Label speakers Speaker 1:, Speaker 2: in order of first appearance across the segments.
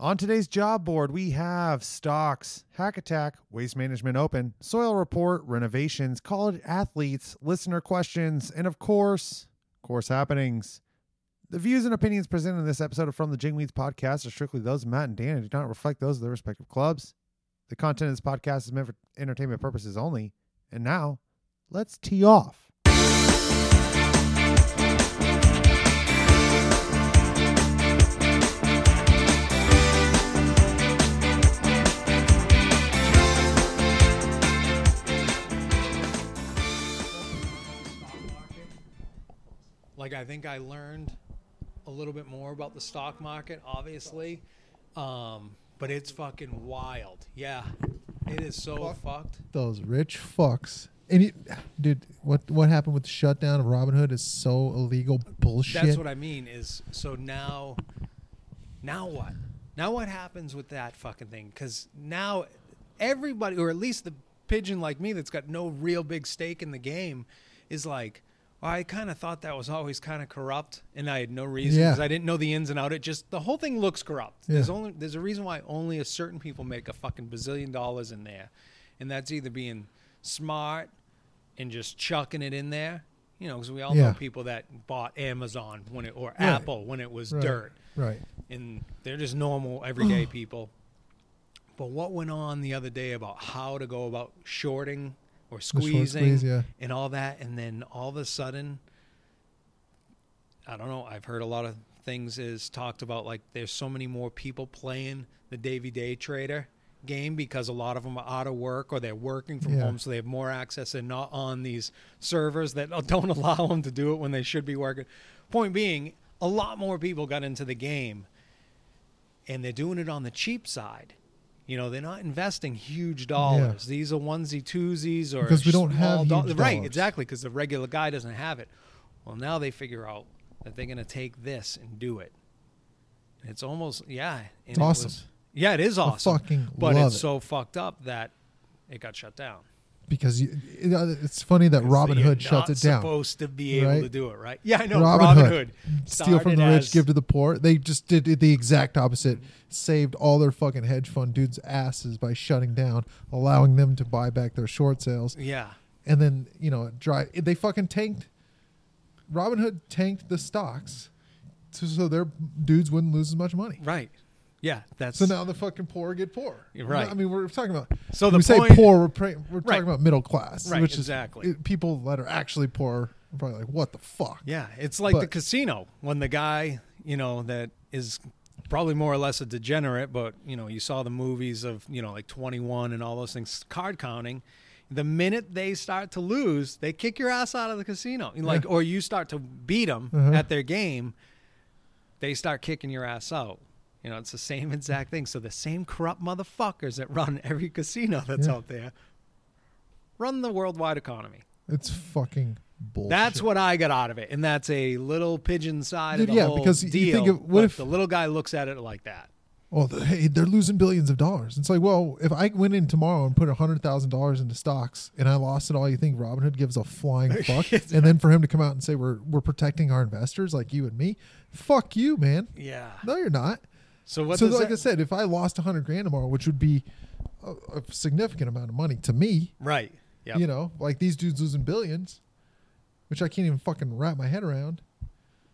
Speaker 1: On today's job board, we have stocks, hack attack, waste management open, soil report, renovations, college athletes, listener questions, and of course, course happenings. The views and opinions presented in this episode of From the Jingweeds podcast are strictly those of Matt and Dan and do not reflect those of their respective clubs. The content of this podcast is meant for entertainment purposes only. And now, let's tee off.
Speaker 2: Like I think I learned a little bit more about the stock market, obviously, um, but it's fucking wild. Yeah, it is so fucked.
Speaker 3: Those rich fucks. And you, dude, what what happened with the shutdown of Robinhood is so illegal bullshit.
Speaker 2: That's what I mean. Is so now, now what? Now what happens with that fucking thing? Because now everybody, or at least the pigeon like me, that's got no real big stake in the game, is like. Well, I kind of thought that was always kind of corrupt, and I had no reason
Speaker 3: Yeah.
Speaker 2: because I didn't know the ins and out. It just the whole thing looks corrupt. There's only there's a reason why only a certain people make a fucking bazillion dollars in there, and that's either being smart and just chucking it in there. You know, because we all
Speaker 3: Yeah.
Speaker 2: know people that bought Amazon when it or
Speaker 3: Yeah.
Speaker 2: Apple when it was
Speaker 3: Right.
Speaker 2: dirt,
Speaker 3: right.
Speaker 2: and they're just normal everyday people. But what went on the other day about how to go about shorting or squeezing
Speaker 3: squeeze, yeah.
Speaker 2: and all that, and then all of a sudden, I don't know. I've heard a lot of things is talked about like there's so many more people playing the Davy Day Trader game because a lot of them are out of work or they're working from
Speaker 3: Yeah.
Speaker 2: home, so they have more access and not on these servers that don't allow them to do it when they should be working. Point being, a lot more people got into the game, and they're doing it on the cheap side. You know, they're not investing huge dollars. These are onesie twosies or
Speaker 3: Because we don't have huge
Speaker 2: right,
Speaker 3: dollars.
Speaker 2: exactly, because the regular guy doesn't have it. Well, now they figure out that they're going to take this and do it. It's almost yeah,
Speaker 3: It's
Speaker 2: it
Speaker 3: awesome.
Speaker 2: was- yeah, it is awesome.
Speaker 3: fucking
Speaker 2: but it's
Speaker 3: it.
Speaker 2: so fucked up that it got shut down.
Speaker 3: Because you, it, it's funny that Robin Hood shuts it down.
Speaker 2: Supposed to be able
Speaker 3: right?
Speaker 2: to do it, right? Yeah, I know.
Speaker 3: Robin,
Speaker 2: Robin,
Speaker 3: Hood,
Speaker 2: Hood,
Speaker 3: steal from the rich,
Speaker 2: as-
Speaker 3: give to the poor. They just did the exact opposite. Saved all their fucking hedge fund dudes' asses by shutting down, allowing them to buy back their short sales,
Speaker 2: Yeah,
Speaker 3: and then you know dry. They fucking tanked. Robin Hood tanked the stocks, so, so their dudes wouldn't lose as much money.
Speaker 2: right. Yeah, that's
Speaker 3: So now the fucking poor get poor.
Speaker 2: Right.
Speaker 3: I mean, we're talking about.
Speaker 2: So the
Speaker 3: we say poor. We're pra- we're
Speaker 2: Right.
Speaker 3: talking about middle class,
Speaker 2: Right,
Speaker 3: which is
Speaker 2: exactly.
Speaker 3: it- people that are actually poor are probably like, "What the fuck?"
Speaker 2: Yeah, it's like the casino when the guy, you know, that is probably more or less a degenerate, but you know, you saw the movies of, you know, like 21 and all those things, card counting. The minute they start to lose, they kick your ass out of the casino. Like, or you start to beat them
Speaker 3: Uh-huh.
Speaker 2: at their game, they start kicking your ass out. You know, it's the same exact thing. So the same corrupt motherfuckers that run every casino that's
Speaker 3: Yeah.
Speaker 2: out there run the worldwide economy.
Speaker 3: It's fucking bullshit.
Speaker 2: That's what I got out of it, and that's a little pigeon side
Speaker 3: Dude,
Speaker 2: of the
Speaker 3: yeah,
Speaker 2: whole
Speaker 3: because you think of- what if-
Speaker 2: the little guy looks at it like that?
Speaker 3: Oh, the, hey, they're losing billions of dollars. It's like, well, if I went in tomorrow and put hundred thousand dollars into stocks and I lost it all, you think Robinhood gives a flying fuck? and then for him to come out and say we're we're protecting our investors like you and me, fuck you, man.
Speaker 2: Yeah.
Speaker 3: No, you're not.
Speaker 2: So what?
Speaker 3: so, like
Speaker 2: that-
Speaker 3: I said, if I lost a hundred grand tomorrow, which would be a, a significant amount of money to me,
Speaker 2: right? Yeah.
Speaker 3: you know, like these dudes losing billions, which I can't even fucking wrap my head around.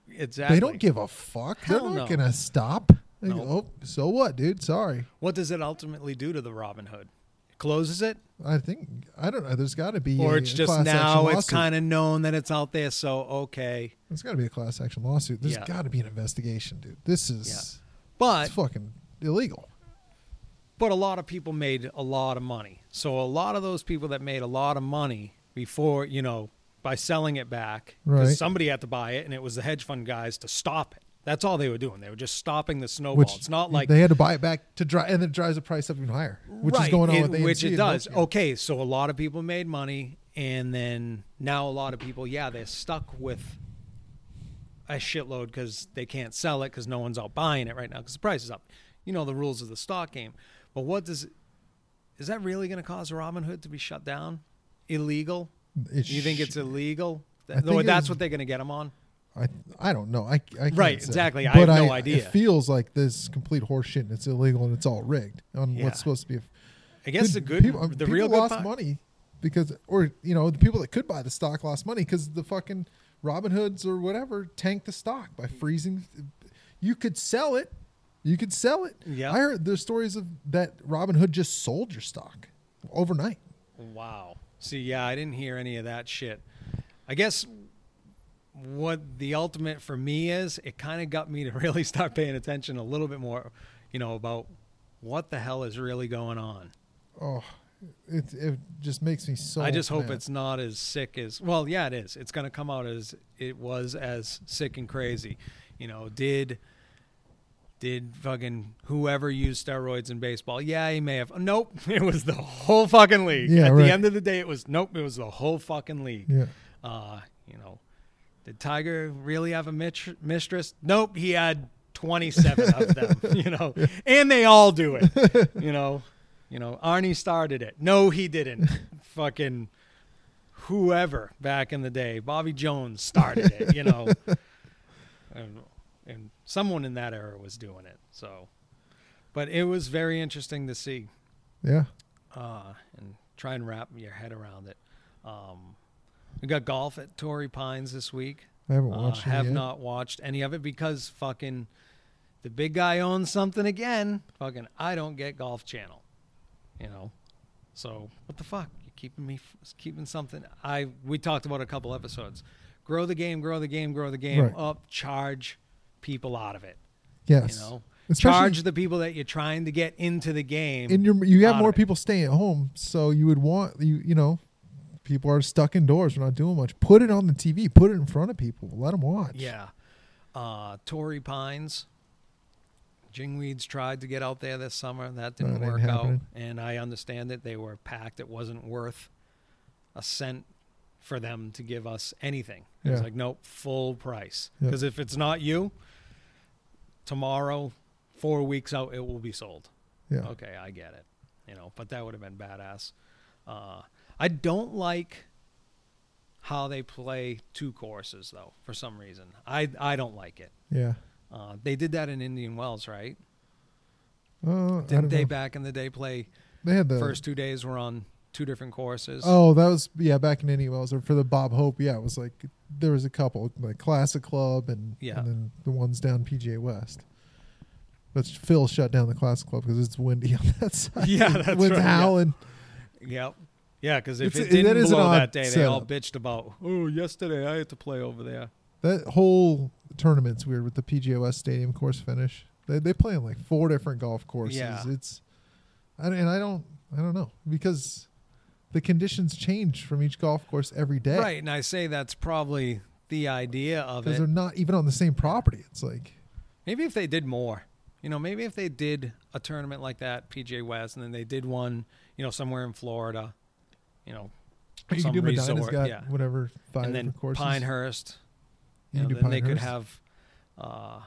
Speaker 2: exactly.
Speaker 3: They don't give a fuck.
Speaker 2: Hell
Speaker 3: They're not
Speaker 2: no.
Speaker 3: gonna stop. They
Speaker 2: No.
Speaker 3: go, oh, so what, dude? Sorry.
Speaker 2: What does it ultimately do to the Robin Hood? Closes it,
Speaker 3: I think I don't know. There's got to be,
Speaker 2: or
Speaker 3: a,
Speaker 2: it's
Speaker 3: a
Speaker 2: just
Speaker 3: class
Speaker 2: now it's kind of known that it's out there. So okay,
Speaker 3: There's got to be a class action lawsuit. There's
Speaker 2: Yeah.
Speaker 3: got to be an investigation, dude. This is
Speaker 2: Yeah. But
Speaker 3: it's fucking illegal.
Speaker 2: but a lot of people made a lot of money. So a lot of those people that made a lot of money before, you know, by selling it back, because
Speaker 3: Right.
Speaker 2: somebody had to buy it, and it was the hedge fund guys to stop it. That's all they were doing. They were just stopping the snowball.
Speaker 3: Which
Speaker 2: it's not like
Speaker 3: they had to buy it back to drive, and it drives the price up even higher, which is going on
Speaker 2: it-
Speaker 3: with AMC
Speaker 2: which it does. Okay, so a lot of people made money, and then now a lot of people, yeah, they're stuck with a shitload because they can't sell it because no one's out buying it right now because the price is up. You know the rules of the stock game. But what does is that really going to cause Robinhood to be shut down? Illegal?
Speaker 3: It
Speaker 2: You think it's illegal?
Speaker 3: I
Speaker 2: Th-
Speaker 3: think
Speaker 2: that's what they're going to get them on?
Speaker 3: I I don't know. I, I can't
Speaker 2: Right,
Speaker 3: say.
Speaker 2: exactly. I
Speaker 3: But
Speaker 2: have no idea.
Speaker 3: It feels like this complete horseshit and it's illegal and it's all rigged on
Speaker 2: Yeah.
Speaker 3: what's supposed to be. A,
Speaker 2: I guess the good,
Speaker 3: people,
Speaker 2: the
Speaker 3: people
Speaker 2: real
Speaker 3: lost money because, or you know, the people that could buy the stock lost money because the fucking Robin Hoods or whatever tank the stock by freezing. You could sell it. You could sell it.
Speaker 2: Yeah.
Speaker 3: I heard there's stories of that Robin Hood just sold your stock overnight.
Speaker 2: Wow. See, yeah, I didn't hear any of that shit. I guess what the ultimate for me is, it kind of got me to really start paying attention a little bit more, you know, about what the hell is really going on.
Speaker 3: Oh, it it just makes me so.
Speaker 2: I just hope
Speaker 3: mad.
Speaker 2: it's not as sick as well. Yeah, it is. It's going to come out as it was as sick and crazy. You know, did did fucking whoever used steroids in baseball? Yeah, he may have. Nope, it was the whole fucking league.
Speaker 3: Yeah,
Speaker 2: At
Speaker 3: right.
Speaker 2: the end of the day, it was nope. It was the whole fucking league.
Speaker 3: Yeah.
Speaker 2: Uh, you know, did Tiger really have a mitr- mistress? Nope, he had 27 of them, you know, and they all do it, you know. You know, Arnie started it. No, he didn't. Fucking whoever back in the day, Bobby Jones started it, you know. and, and someone in that era was doing it. So, but it was very interesting to see
Speaker 3: Yeah.
Speaker 2: uh, and try and wrap your head around it. Um, we got golf at Torrey Pines this week.
Speaker 3: I haven't
Speaker 2: Uh,
Speaker 3: watched. it
Speaker 2: have
Speaker 3: yet.
Speaker 2: not watched any of it because fucking the big guy owns something again. Fucking I don't get Golf Channel, you know. So what the fuck? You're keeping me keeping something. I we talked about a couple episodes. Grow the game, grow the game, grow the game
Speaker 3: Right.
Speaker 2: up. Charge people out of it.
Speaker 3: Yes.
Speaker 2: You know,
Speaker 3: Especially-
Speaker 2: charge the people that you're trying to get into the game.
Speaker 3: and you're, you have
Speaker 2: out
Speaker 3: more
Speaker 2: it.
Speaker 3: people staying at home, so you would want you you know, people are stuck indoors. We're not doing much. Put it on the TV. Put it in front of people. Let them watch.
Speaker 2: Yeah. Uh, Torrey Pines. Jingweeds tried to get out there this summer. That didn't
Speaker 3: That
Speaker 2: work out. And I understand that They were packed. It wasn't worth a cent for them to give us anything. It was like, nope, full price.
Speaker 3: Yep.
Speaker 2: Because if it's not you, tomorrow, four weeks out, it will be sold.
Speaker 3: Yeah.
Speaker 2: Okay, I get it. You know, but that would have been badass. Uh, I don't like how they play two courses though. For some reason, I I don't like it.
Speaker 3: Yeah.
Speaker 2: Uh, they did that in Indian Wells, right?
Speaker 3: Uh,
Speaker 2: Didn't they
Speaker 3: know.
Speaker 2: back in the day play
Speaker 3: They had the
Speaker 2: first two days were on two different courses?
Speaker 3: Oh, that was yeah back in Indian Wells or for the Bob Hope. Yeah, it was like there was a couple like Classic Club and
Speaker 2: Yeah.
Speaker 3: and then the ones down PGA West. But Phil shut down the Classic Club because it's windy on that side.
Speaker 2: Yeah, that's
Speaker 3: Wind's
Speaker 2: right, yeah. Yep. Yeah, because if
Speaker 3: It's-
Speaker 2: it didn't
Speaker 3: is
Speaker 2: blow that day, they all bitched about. Oh, yesterday I had to play over there.
Speaker 3: That whole tournament's weird with the PGA West Stadium course finish. They they play on like four different golf courses.
Speaker 2: Yeah.
Speaker 3: It's, I and I don't I don't know because the conditions change from each golf course every day.
Speaker 2: Right, and I say that's probably the idea of it Because
Speaker 3: they're not even on the same property. It's like
Speaker 2: Maybe if they did more, you know, maybe if they did a tournament like that, PGA West, and then they did one, you know, somewhere in Florida, you know,
Speaker 3: you
Speaker 2: some
Speaker 3: can do Medina's
Speaker 2: resort,
Speaker 3: got
Speaker 2: yeah.
Speaker 3: whatever five
Speaker 2: and then
Speaker 3: courses.
Speaker 2: Pinehurst, you know, then they could have, uh,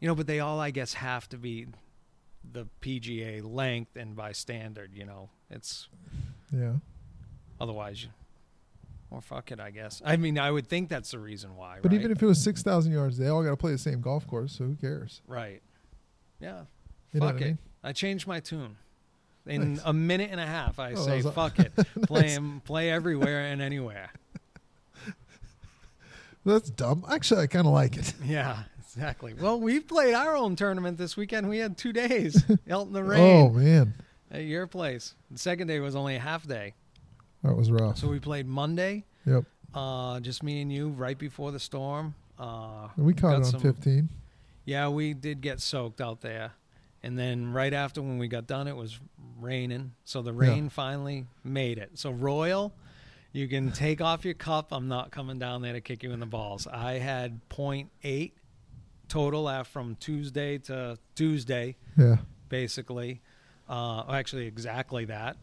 Speaker 2: you know, but they all, I guess, have to be the PGA length and by standard. You know, it's
Speaker 3: Yeah.
Speaker 2: otherwise, you, or fuck it, I guess. I mean, I would think that's the reason why.
Speaker 3: But
Speaker 2: right?
Speaker 3: even if it was six thousand yards, they all got to play the same golf course. So who cares?
Speaker 2: right, yeah,
Speaker 3: You know
Speaker 2: fuck
Speaker 3: what
Speaker 2: it.
Speaker 3: I mean?
Speaker 2: I changed my tune. In
Speaker 3: Nice.
Speaker 2: a minute and a half, I
Speaker 3: Oh,
Speaker 2: say, "Fuck it, play
Speaker 3: Nice.
Speaker 2: play everywhere and anywhere."
Speaker 3: That's dumb. Actually, I kind of like it.
Speaker 2: Yeah, exactly. Well, we played our own tournament this weekend. We had two days out in the rain.
Speaker 3: Oh man,
Speaker 2: at your place. The second day was only a half day,
Speaker 3: that was rough.
Speaker 2: so we played Monday,
Speaker 3: yep.
Speaker 2: uh, just me and you, right before the storm. Uh,
Speaker 3: We caught it on
Speaker 2: some-
Speaker 3: fifteen.
Speaker 2: Yeah, we did get soaked out there. And then right after when we got done, it was raining. So the rain finally made it. So Royal, you can take off your cup. I'm not coming down there to kick you in the balls. I had 0.8 total af- from Tuesday to Tuesday,
Speaker 3: Yeah.
Speaker 2: basically. Uh, actually, exactly that.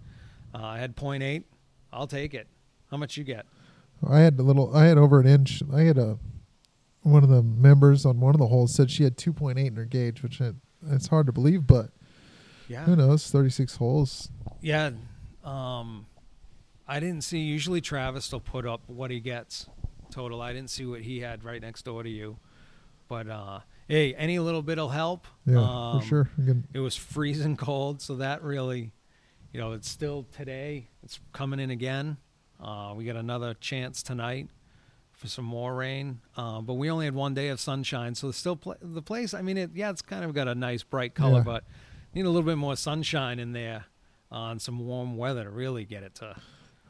Speaker 2: Uh, I had 0.8. I'll take it. How much you get?
Speaker 3: I had a little. I had over an inch. I had a one of the members on one of the holes said she had two point eight in her gauge, which it, it's hard to believe, but
Speaker 2: Yeah.
Speaker 3: who knows? Thirty six holes.
Speaker 2: Yeah. Um, I didn't see. Usually Travis will put up what he gets. total. I didn't see what he had right next door to you, but uh, hey, any little bit'll help.
Speaker 3: Yeah,
Speaker 2: Um,
Speaker 3: for sure. Again,
Speaker 2: It was freezing cold, so that really, you know, it's still today. It's coming in again. Uh, we got another chance tonight for some more rain, uh, but we only had one day of sunshine, so it's still pl- the place. I mean, it yeah, it's kind of got a nice bright color,
Speaker 3: Yeah.
Speaker 2: but need a little bit more sunshine in there on some warm weather to really get it to.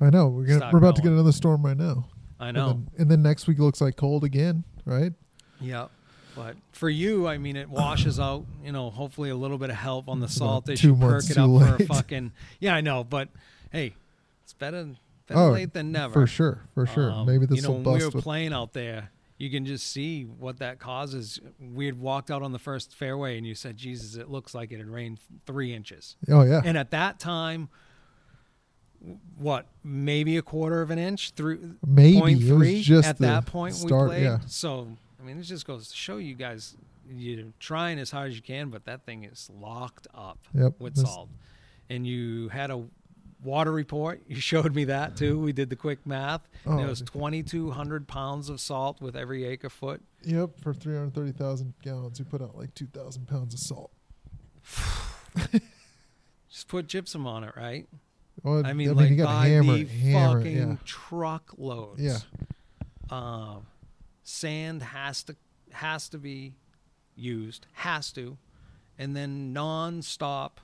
Speaker 3: I know we're gonna, we're about to get another storm right now.
Speaker 2: I
Speaker 3: And
Speaker 2: know.
Speaker 3: then, and then next week looks like cold again, right?
Speaker 2: Yeah. But for you, I mean, it washes out. You know, hopefully a little bit of help on the salt
Speaker 3: about
Speaker 2: issue.
Speaker 3: two
Speaker 2: Perk it up
Speaker 3: too
Speaker 2: for a
Speaker 3: late.
Speaker 2: fucking. Yeah, I know, but hey, it's better better
Speaker 3: Oh,
Speaker 2: late than never.
Speaker 3: For sure, for sure.
Speaker 2: Um,
Speaker 3: Maybe this
Speaker 2: you know,
Speaker 3: will
Speaker 2: when we
Speaker 3: bust.
Speaker 2: were
Speaker 3: with,
Speaker 2: playing out there, you can just see what that causes. We had walked out on the first fairway, and you said, "Jesus, it looks like it had rained three inches."
Speaker 3: oh yeah,
Speaker 2: And at that time, what maybe a quarter of an inch through
Speaker 3: maybe
Speaker 2: point
Speaker 3: it was
Speaker 2: three
Speaker 3: just
Speaker 2: at that point
Speaker 3: start.
Speaker 2: we played.
Speaker 3: Yeah,
Speaker 2: So I mean, it just goes to show you guys you're trying as hard as you can, but that thing is locked up
Speaker 3: yep.
Speaker 2: with salt. And you had a water report. You showed me that too. We did the quick math. and
Speaker 3: Oh,
Speaker 2: it was 2,200 pounds of salt with every acre foot.
Speaker 3: Yep, for three hundred thirty thousand gallons, we put out like two thousand pounds of salt.
Speaker 2: Just put gypsum on it, right?
Speaker 3: Well,
Speaker 2: I mean, like
Speaker 3: you got
Speaker 2: by
Speaker 3: hammer,
Speaker 2: the
Speaker 3: hammer,
Speaker 2: fucking
Speaker 3: yeah.
Speaker 2: truckloads.
Speaker 3: Yeah.
Speaker 2: Uh, sand has to has to be used, has to, and then non-stop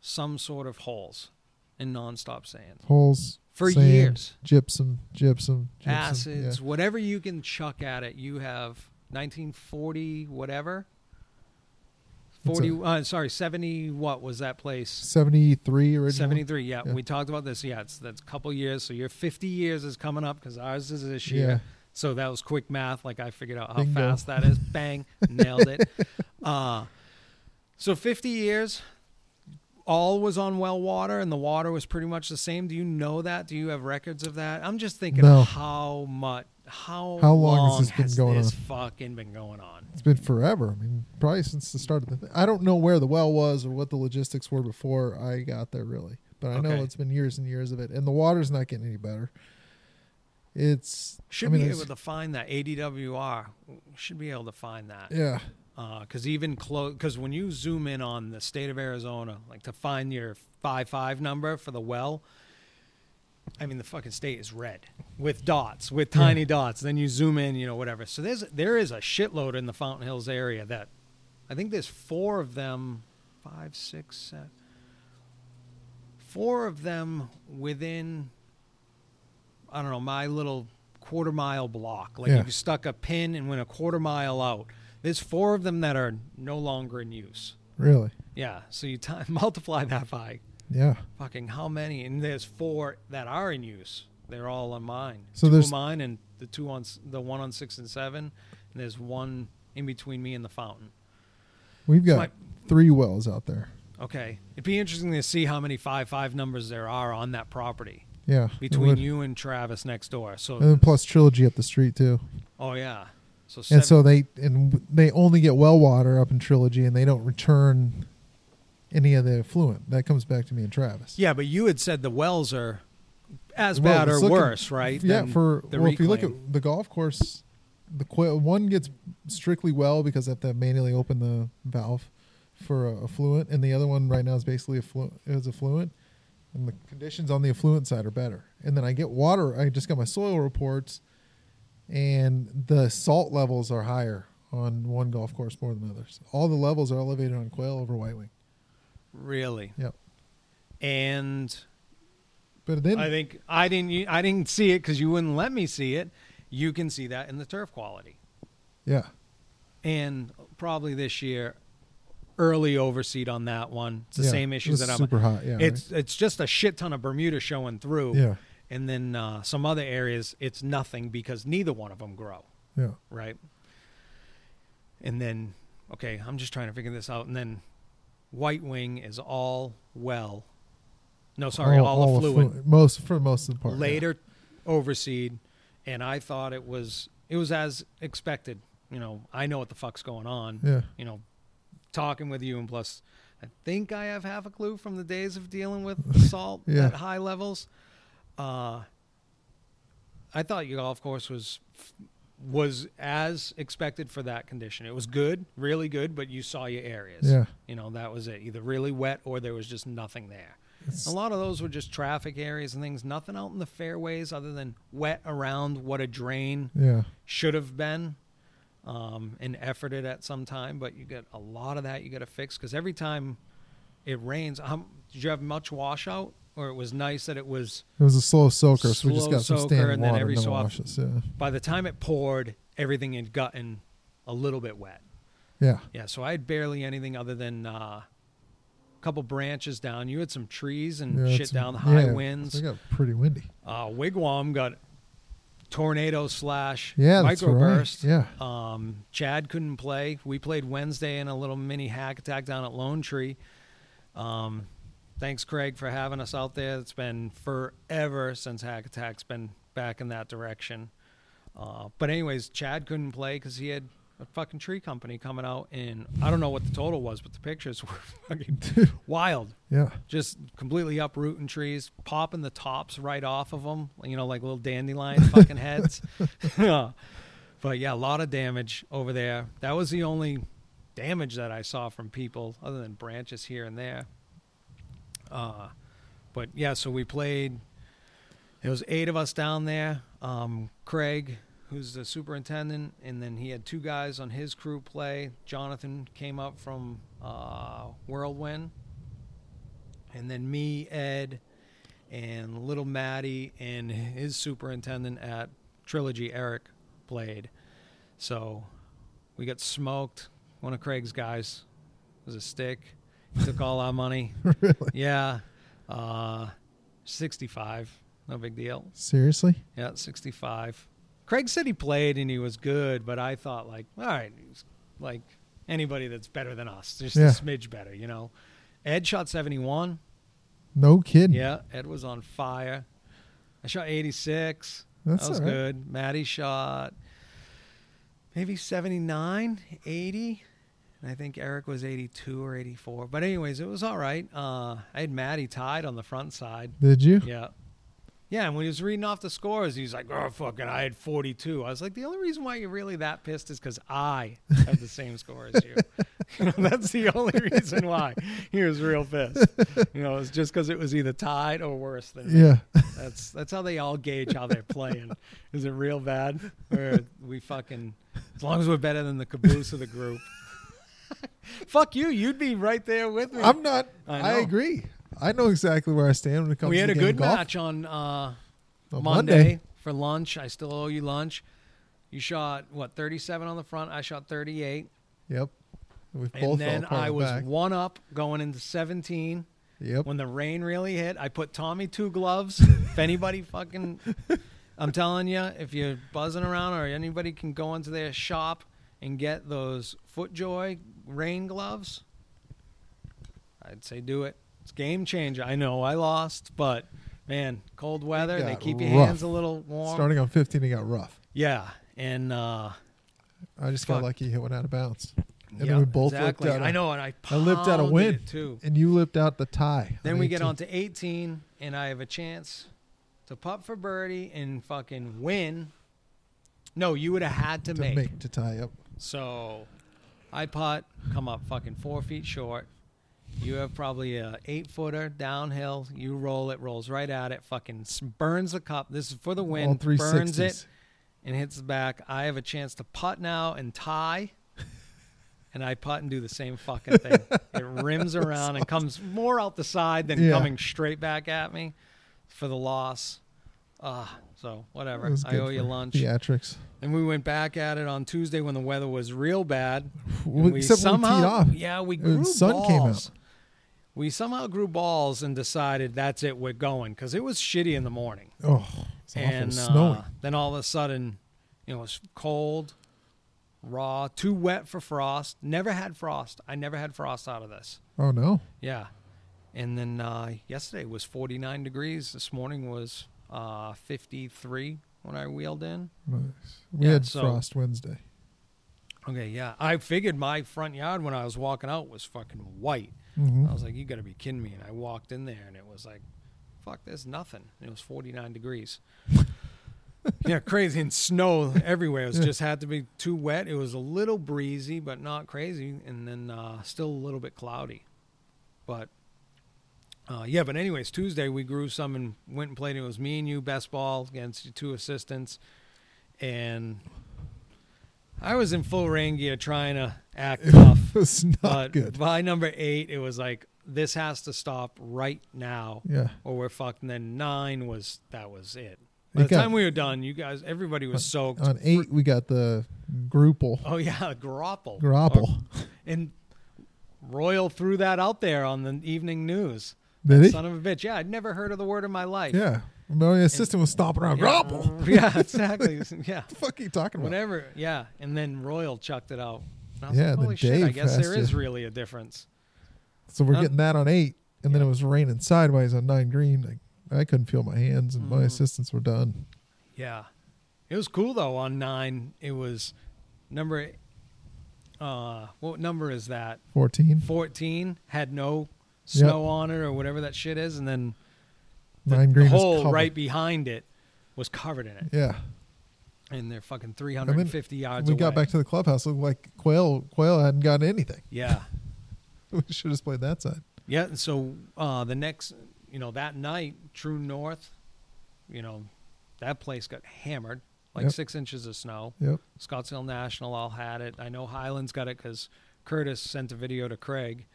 Speaker 2: some sort of holes and non-stop sand
Speaker 3: Holes
Speaker 2: for
Speaker 3: sand,
Speaker 2: years.
Speaker 3: Gypsum, gypsum, gypsum
Speaker 2: Acids, whatever you can chuck at it. You have 1940 whatever.
Speaker 3: It's
Speaker 2: 40 uh, sorry 70 what was that place
Speaker 3: Seventy three original.
Speaker 2: 73 yeah,
Speaker 3: Yeah.
Speaker 2: we talked about this yeah it's that's a couple years so your 50 years is coming up because ours is this year. Yeah. so that was quick math like i figured out how
Speaker 3: Bingo.
Speaker 2: fast that is bang nailed it uh, so 50 years all was on well water and the water was pretty much the same do you know that do you have records of that i'm just thinking
Speaker 3: No.
Speaker 2: how much how,
Speaker 3: How long has this been
Speaker 2: has
Speaker 3: going
Speaker 2: this
Speaker 3: on?
Speaker 2: fucking been going on
Speaker 3: It's been forever. I mean, probably since the start of the. Th- I don't know where the well was or what the logistics were before I got there, really. But I know it's been years and years of it, and the water's not getting any better. It's
Speaker 2: should
Speaker 3: I mean,
Speaker 2: be able to find that ADWR. Should be able to find that.
Speaker 3: Yeah, uh,
Speaker 2: because even close because when you zoom in on the state of arizona like to find your 5-5 number for the well i mean the fucking state is red with dots with
Speaker 3: Yeah.
Speaker 2: tiny dots then you zoom in you know whatever so there's there is a shitload in the fountain hills area that i think there's four of them five six seven four of them within i don't know my little quarter mile block like
Speaker 3: Yeah.
Speaker 2: if you stuck a pin and went a quarter mile out there's four of them that are no longer in use.
Speaker 3: really.
Speaker 2: Yeah, so you t- multiply that by
Speaker 3: Yeah.
Speaker 2: fucking how many, and there's four that are in use. They're all on mine.
Speaker 3: So
Speaker 2: two
Speaker 3: there's-
Speaker 2: mine and the two on s- the one on six and seven, and there's one in between me and the fountain.
Speaker 3: We've got
Speaker 2: my-
Speaker 3: three wells out there.
Speaker 2: Okay, it'd be interesting to see how many five five numbers there are on that property
Speaker 3: Yeah. it
Speaker 2: between
Speaker 3: would.
Speaker 2: you and Travis next door. So,
Speaker 3: And then plus trilogy up the street too.
Speaker 2: oh yeah, so
Speaker 3: And so they and they only get well water up in trilogy, and they don't return any of the effluent. That comes back to me and Travis.
Speaker 2: yeah, but you had said the wells are as
Speaker 3: Well,
Speaker 2: bad or
Speaker 3: looking-
Speaker 2: worse, right?
Speaker 3: Yeah. For
Speaker 2: the
Speaker 3: well, if you look at the golf course, the one gets strictly well because they have to manually open the valve for uh, effluent, and the other one right now is basically effluent. Is effluent, and the conditions on the effluent side are better. And then I get water. I just got my soil reports, and the salt levels are higher on one golf course more than others. All the levels are elevated on quail over white wing.
Speaker 2: Really.
Speaker 3: Yep.
Speaker 2: And
Speaker 3: But then
Speaker 2: I think I didn't. I didn't see it because you wouldn't let me see it. You can see that in the turf quality,
Speaker 3: yeah,
Speaker 2: and probably this year, early overseed on that one. It's the
Speaker 3: yeah,
Speaker 2: same
Speaker 3: it
Speaker 2: issues that I'm.
Speaker 3: super hot. Yeah,
Speaker 2: it's it's just a shit ton of Bermuda showing through,
Speaker 3: yeah,
Speaker 2: and then uh, some other areas it's nothing because neither one of them grow,
Speaker 3: yeah.
Speaker 2: right? And then, okay, I'm just trying to figure this out. And then, White Wing is all well. No, sorry, all, effluent.
Speaker 3: Most for most of the part. yeah.
Speaker 2: later overseed and i thought it was it was as expected you know i know what the fuck's going on
Speaker 3: Yeah.
Speaker 2: you know talking with you and plus i think i have half a clue from the days of dealing with salt
Speaker 3: Yeah.
Speaker 2: at high levels uh I thought your golf course was was as expected for that condition. It was good, really good, but you saw your areas.
Speaker 3: Yeah.
Speaker 2: You know, that was it. Either really wet or there was just nothing there.
Speaker 3: It's-
Speaker 2: A lot of those were just traffic areas and things, nothing out in the fairways other than wet around what a drain
Speaker 3: yeah.
Speaker 2: should have been um, and efforted at some time. But you get a lot of that you got to fix because every time it rains, um, did you have much washout? Or it was nice that it was
Speaker 3: It was a slow soaker, so we just got some standing
Speaker 2: and then
Speaker 3: water.
Speaker 2: every so often-
Speaker 3: washes. Yeah.
Speaker 2: by the time it poured, everything had gotten a little bit wet.
Speaker 3: Yeah.
Speaker 2: Yeah, so I had barely anything other than uh, a couple branches down. You had some trees and
Speaker 3: yeah
Speaker 2: shit down, the high
Speaker 3: yeah,
Speaker 2: winds.
Speaker 3: It got pretty windy.
Speaker 2: Uh, Wigwam got tornado slash
Speaker 3: Yeah,
Speaker 2: microburst.
Speaker 3: right. Yeah.
Speaker 2: Um, Chad couldn't play. We played Wednesday in a little mini hack attack down at Lone Tree. Um, thanks, Craig, for having us out there. It's been forever since Hack Attack's been back in that direction. Uh, but anyways, Chad couldn't play because he had a fucking tree company coming out, and I don't know what the total was, but the pictures were fucking wild.
Speaker 3: Yeah.
Speaker 2: Just completely uprooting trees, popping the tops right off of them, you know, like little dandelion fucking heads. Yeah. But yeah, a lot of damage over there. That was the only damage that I saw from people, other than branches here and there. Uh, but yeah, so we played. It was eight of us down there. Um, Craig, who's the superintendent, and then he had two guys on his crew play. Jonathan came up from uh, Whirlwind, and then me, Ed, and little Maddie, and his superintendent at Trilogy, Eric, played. So we got smoked. One of Craig's guys was a stick. He took all our money.
Speaker 3: really?
Speaker 2: Yeah. Uh, 65. No big deal.
Speaker 3: Seriously?
Speaker 2: Yeah, 65. Craig said he played and he was good, but I thought, like, all right, he's like anybody that's better than us, just
Speaker 3: Yeah.
Speaker 2: a smidge better, you know? Ed shot 71.
Speaker 3: No kidding.
Speaker 2: Yeah, Ed was on fire. I shot 86.
Speaker 3: That's
Speaker 2: that was
Speaker 3: right.
Speaker 2: good. Maddie shot maybe 79, 80. And I think Eric was 82 or 84. But, anyways, it was all right. Uh, I had Maddie tied on the front side.
Speaker 3: Did you?
Speaker 2: Yeah. Yeah, and when he was reading off the scores, he was like, "Oh, fucking, I had 42." I was like, "The only reason why you're really that pissed is because I had the same score as you. You know, That's the only reason why he was real pissed. You know, it's just because it was either tied or worse than me.
Speaker 3: Yeah.
Speaker 2: That's that's how they all gauge how they're playing. Is it real bad, or we fucking as long as we're better than the caboose of the group? Fuck you, you'd be right there with me.
Speaker 3: I'm not.
Speaker 2: I
Speaker 3: I,
Speaker 2: know.
Speaker 3: agree. I know exactly where I stand when it comes
Speaker 2: we
Speaker 3: to
Speaker 2: had a
Speaker 3: the game
Speaker 2: good
Speaker 3: of golf.
Speaker 2: match on uh,
Speaker 3: On
Speaker 2: Monday, for lunch. I still owe you lunch. You shot what 37 on the front. I shot 38,
Speaker 3: Yep. We both
Speaker 2: and then I was
Speaker 3: back.
Speaker 2: one up going into 17.
Speaker 3: Yep.
Speaker 2: When the rain really hit, I put Tommy two gloves. if anybody fucking, I'm telling you, if you're buzzing around or anybody can go into their shop and get those FootJoy rain gloves, I'd say do it. It's game changer. I know I lost, but man, cold weather, they keep your
Speaker 3: rough.
Speaker 2: hands a little warm.
Speaker 3: Starting on 15, it got rough.
Speaker 2: Yeah, and uh,
Speaker 3: I just
Speaker 2: Fuck.
Speaker 3: got lucky. Hit one out of bounds, and
Speaker 2: yeah,
Speaker 3: then we both
Speaker 2: exactly.
Speaker 3: lipped out.
Speaker 2: I
Speaker 3: a-
Speaker 2: know, and I
Speaker 3: I lipped out a
Speaker 2: pounded
Speaker 3: win
Speaker 2: it, too.
Speaker 3: and you lipped out the tie.
Speaker 2: Then we get
Speaker 3: 18.
Speaker 2: on to 18, and I have a chance to putt for birdie and fucking win. No, you would have had to,
Speaker 3: to
Speaker 2: make.
Speaker 3: make. to tie up.
Speaker 2: So I putt, come up fucking four feet short. You have probably a eight footer downhill. You roll it, rolls right at it, fucking burns the cup. This is for the
Speaker 3: All
Speaker 2: win.
Speaker 3: three
Speaker 2: Burns it and hits the back. I have a chance to putt now and tie. And I putt and do the same fucking thing. it rims around and comes more out the side than
Speaker 3: Yeah.
Speaker 2: coming straight back at me for the loss. Ah, so whatever. I owe you lunch.
Speaker 3: Theatrics.
Speaker 2: And we went back at it on Tuesday when the weather was real bad.
Speaker 3: Well,
Speaker 2: we
Speaker 3: except when we
Speaker 2: somehow,
Speaker 3: teed off.
Speaker 2: yeah, we
Speaker 3: Uh,
Speaker 2: grew
Speaker 3: sun
Speaker 2: balls.
Speaker 3: came out.
Speaker 2: We somehow grew balls and decided that's it. We're going because it was shitty in the morning,
Speaker 3: Oh, it's awful. snowing.
Speaker 2: uh, then all of a sudden, you know, it was cold, raw, too wet for frost. Never had frost. I never had frost out of this.
Speaker 3: oh no.
Speaker 2: Yeah, and then uh, yesterday was 49 degrees. This morning was uh, 53 when I wheeled in.
Speaker 3: Nice. We
Speaker 2: Yeah,
Speaker 3: had
Speaker 2: so-
Speaker 3: frost Wednesday.
Speaker 2: Okay, yeah. I figured my front yard when I was walking out was fucking white.
Speaker 3: hmm
Speaker 2: I was like, you got to be kidding me. And I walked in there and it was like, fuck, there's nothing. And it was 49 degrees. yeah, crazy and snow everywhere. It was
Speaker 3: Yeah.
Speaker 2: just had to be too wet. It was a little breezy, but not crazy, and then uh, still a little bit cloudy. But uh, yeah, but anyways, Tuesday we grew some and went and played. It was me and you best ball against your two assistants, and I was in full rain gear trying to act tough.
Speaker 3: it was not
Speaker 2: but
Speaker 3: good.
Speaker 2: by number eight, it was like this has to stop right now
Speaker 3: Yeah.
Speaker 2: or we're fucked. And then nine was that was it.
Speaker 3: It
Speaker 2: By the
Speaker 3: got-
Speaker 2: time we were done, you guys, everybody was soaked.
Speaker 3: On eight, we got the Graupel.
Speaker 2: Oh yeah, grapple.
Speaker 3: Grapple.
Speaker 2: And Royal threw that out there on the evening news.
Speaker 3: Did he?
Speaker 2: Son of a bitch. Yeah, I'd never heard of the word in my life.
Speaker 3: Yeah. My assistant was stomping around.
Speaker 2: Yeah.
Speaker 3: Grapple.
Speaker 2: Yeah, exactly. Yeah.
Speaker 3: What the fuck are you talking about?
Speaker 2: Whatever. Yeah. And then Royal chucked it out. And I was
Speaker 3: Yeah,
Speaker 2: like, holy shit, I guess there
Speaker 3: to-
Speaker 2: is really a difference.
Speaker 3: So we're getting that on eight, and then it was raining sideways on nine green. Like I couldn't feel my hands, and my
Speaker 2: Mhm.
Speaker 3: assistants were done.
Speaker 2: Yeah. It was cool though on nine. It was number uh what number is that?
Speaker 3: Fourteen.
Speaker 2: 14 had no snow on it or whatever that shit is and then the, the hole right behind it was covered in it
Speaker 3: Yeah.
Speaker 2: and they're fucking 350 yards
Speaker 3: we
Speaker 2: away.
Speaker 3: got back to the clubhouse. Looked like quail. Quail hadn't gotten anything.
Speaker 2: yeah
Speaker 3: we should have played that side.
Speaker 2: yeah and so uh the next you know that night true north you know that place got hammered like
Speaker 3: Yep.
Speaker 2: six inches of snow
Speaker 3: Yep.
Speaker 2: Scottsdale National all had it. I know Highlands got it because Curtis sent a video to Craig.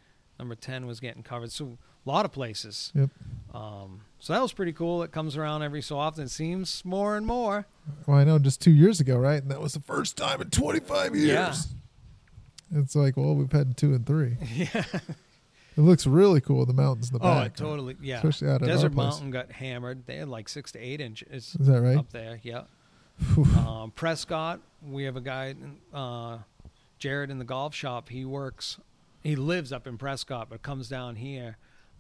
Speaker 2: Number 10 was getting covered. So a lot of places.
Speaker 3: Yep.
Speaker 2: Um, so that was pretty cool. It comes around every so often. It seems more and more.
Speaker 3: Well, I know just two years ago, right? And that was the first time in 25 years.
Speaker 2: Yeah.
Speaker 3: It's like, well, we've had two and three.
Speaker 2: yeah.
Speaker 3: It looks really cool. The mountains in the
Speaker 2: Oh,
Speaker 3: back.
Speaker 2: it totally. Yeah.
Speaker 3: Especially out
Speaker 2: Desert. Mountain got hammered. They had like six to eight inches
Speaker 3: Is that right?
Speaker 2: up there. Yeah. Um, Prescott, we have a guy, uh, Jared in the golf shop. He works, he lives up in Prescott, but comes down here